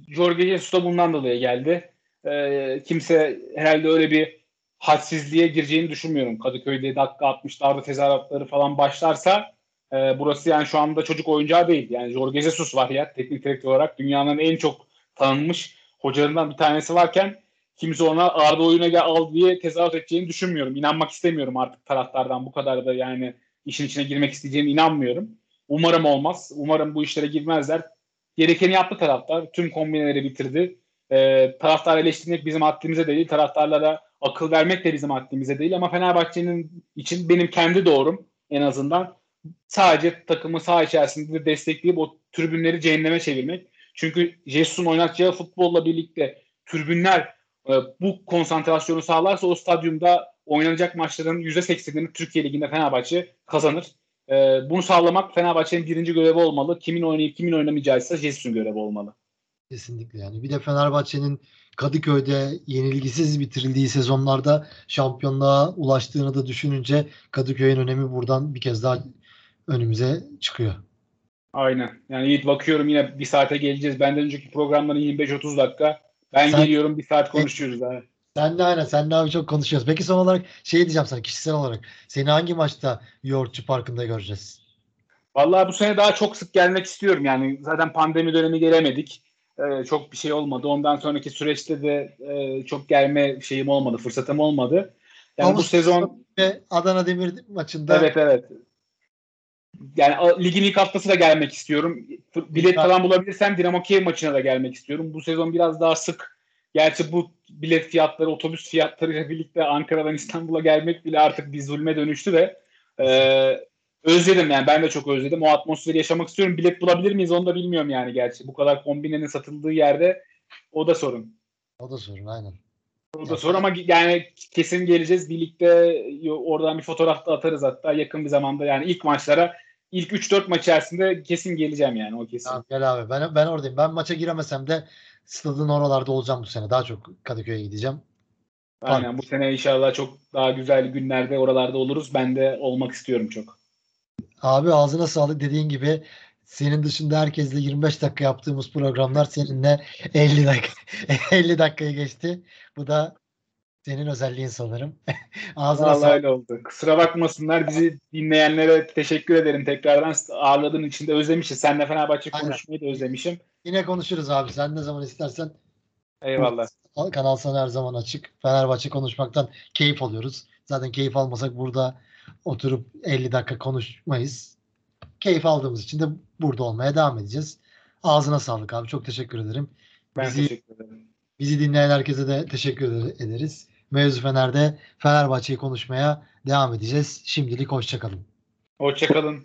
Jorge Jesus da bundan dolayı geldi. Ee, kimse herhalde öyle bir hadsizliğe gireceğini düşünmüyorum. Kadıköy'de dakika 60'larda tezahüratları falan başlarsa e, burası yani şu anda çocuk oyuncağı değil. Yani Jorge Jesus var ya teknik direktör olarak dünyanın en çok tanınmış hocalarından bir tanesi varken kimse ona Arda oyuna gel al diye tezahürat edeceğini düşünmüyorum. İnanmak istemiyorum artık taraftardan bu kadar da yani işin içine girmek isteyeceğine inanmıyorum. Umarım olmaz. Umarım bu işlere girmezler. Gerekeni yaptı taraftar. Tüm kombineleri bitirdi. Ee, taraftar eleştirmek bizim haddimize değil. Taraftarlara akıl vermek de bizim haddimize değil. Ama Fenerbahçe'nin için benim kendi doğrum en azından sadece takımı saha içerisinde destekleyip o tribünleri cehenneme çevirmek. Çünkü Jesus'un oynatacağı futbolla birlikte tribünler e, bu konsantrasyonu sağlarsa o stadyumda oynanacak maçların %80'ini Türkiye Ligi'nde Fenerbahçe kazanır. E, bunu sağlamak Fenerbahçe'nin birinci görevi olmalı. Kimin oynayıp kimin oynamayacağıysa Jesus'un görevi olmalı. Kesinlikle yani. Bir de Fenerbahçe'nin Kadıköy'de yenilgisiz bitirildiği sezonlarda şampiyonluğa ulaştığını da düşününce Kadıköy'ün önemi buradan bir kez daha önümüze çıkıyor. Aynen. Yani Yiğit bakıyorum yine bir saate geleceğiz. Benden önceki programların 25-30 dakika. Ben Sen- geliyorum bir saat konuşuyoruz abi. Sen de aynen. Sen de abi çok konuşuyoruz. Peki son olarak şey diyeceğim sana kişisel olarak. Seni hangi maçta Yoğurtçu Parkı'nda göreceğiz? Vallahi bu sene daha çok sık gelmek istiyorum. Yani zaten pandemi dönemi gelemedik. Ee, çok bir şey olmadı. Ondan sonraki süreçte de e, çok gelme şeyim olmadı, fırsatım olmadı. Yani Ama bu sezon Ve Adana Demir maçında evet evet. Yani a- ligin ilk haftası da gelmek istiyorum. Bilet falan bulabilirsem Dinamo Kiev maçına da gelmek istiyorum. Bu sezon biraz daha sık. Gerçi bu bilet fiyatları, otobüs fiyatlarıyla birlikte Ankara'dan İstanbul'a gelmek bile artık bir zulme dönüştü de e, özledim yani ben de çok özledim. O atmosferi yaşamak istiyorum. Bilet bulabilir miyiz onu da bilmiyorum yani gerçi. Bu kadar kombinenin satıldığı yerde o da sorun. o da sorun aynen. O da sorun ama yani kesin geleceğiz. Birlikte oradan bir fotoğraf da atarız hatta yakın bir zamanda yani ilk maçlara ilk 3-4 maç içerisinde kesin geleceğim yani o kesin. Tamam, gel abi. Ben, ben oradayım. Ben maça giremesem de stadın oralarda olacağım bu sene. Daha çok Kadıköy'e gideceğim. Aynen bu sene inşallah çok daha güzel günlerde oralarda oluruz. Ben de olmak istiyorum çok. Abi ağzına sağlık dediğin gibi senin dışında herkesle 25 dakika yaptığımız programlar seninle 50 dakika 50 dakikayı geçti. Bu da senin özelliğin sanırım. [LAUGHS] ağzına Vallahi sağlık. öyle oldu. Kusura bakmasınlar. Bizi dinleyenlere teşekkür ederim tekrardan. Ağırladığın için de özlemişiz. Senle Fenerbahçe Aynen. konuşmayı da özlemişim. Yine konuşuruz abi. Sen ne zaman istersen Eyvallah. kanal sana her zaman açık. Fenerbahçe konuşmaktan keyif alıyoruz. Zaten keyif almasak burada oturup 50 dakika konuşmayız. Keyif aldığımız için de burada olmaya devam edeceğiz. Ağzına sağlık abi. Çok teşekkür ederim. Ben Bizi- teşekkür ederim. Bizi dinleyen herkese de teşekkür eder- ederiz. Mevzu Fener'de Fenerbahçe'yi konuşmaya devam edeceğiz. Şimdilik hoşçakalın. Hoşçakalın.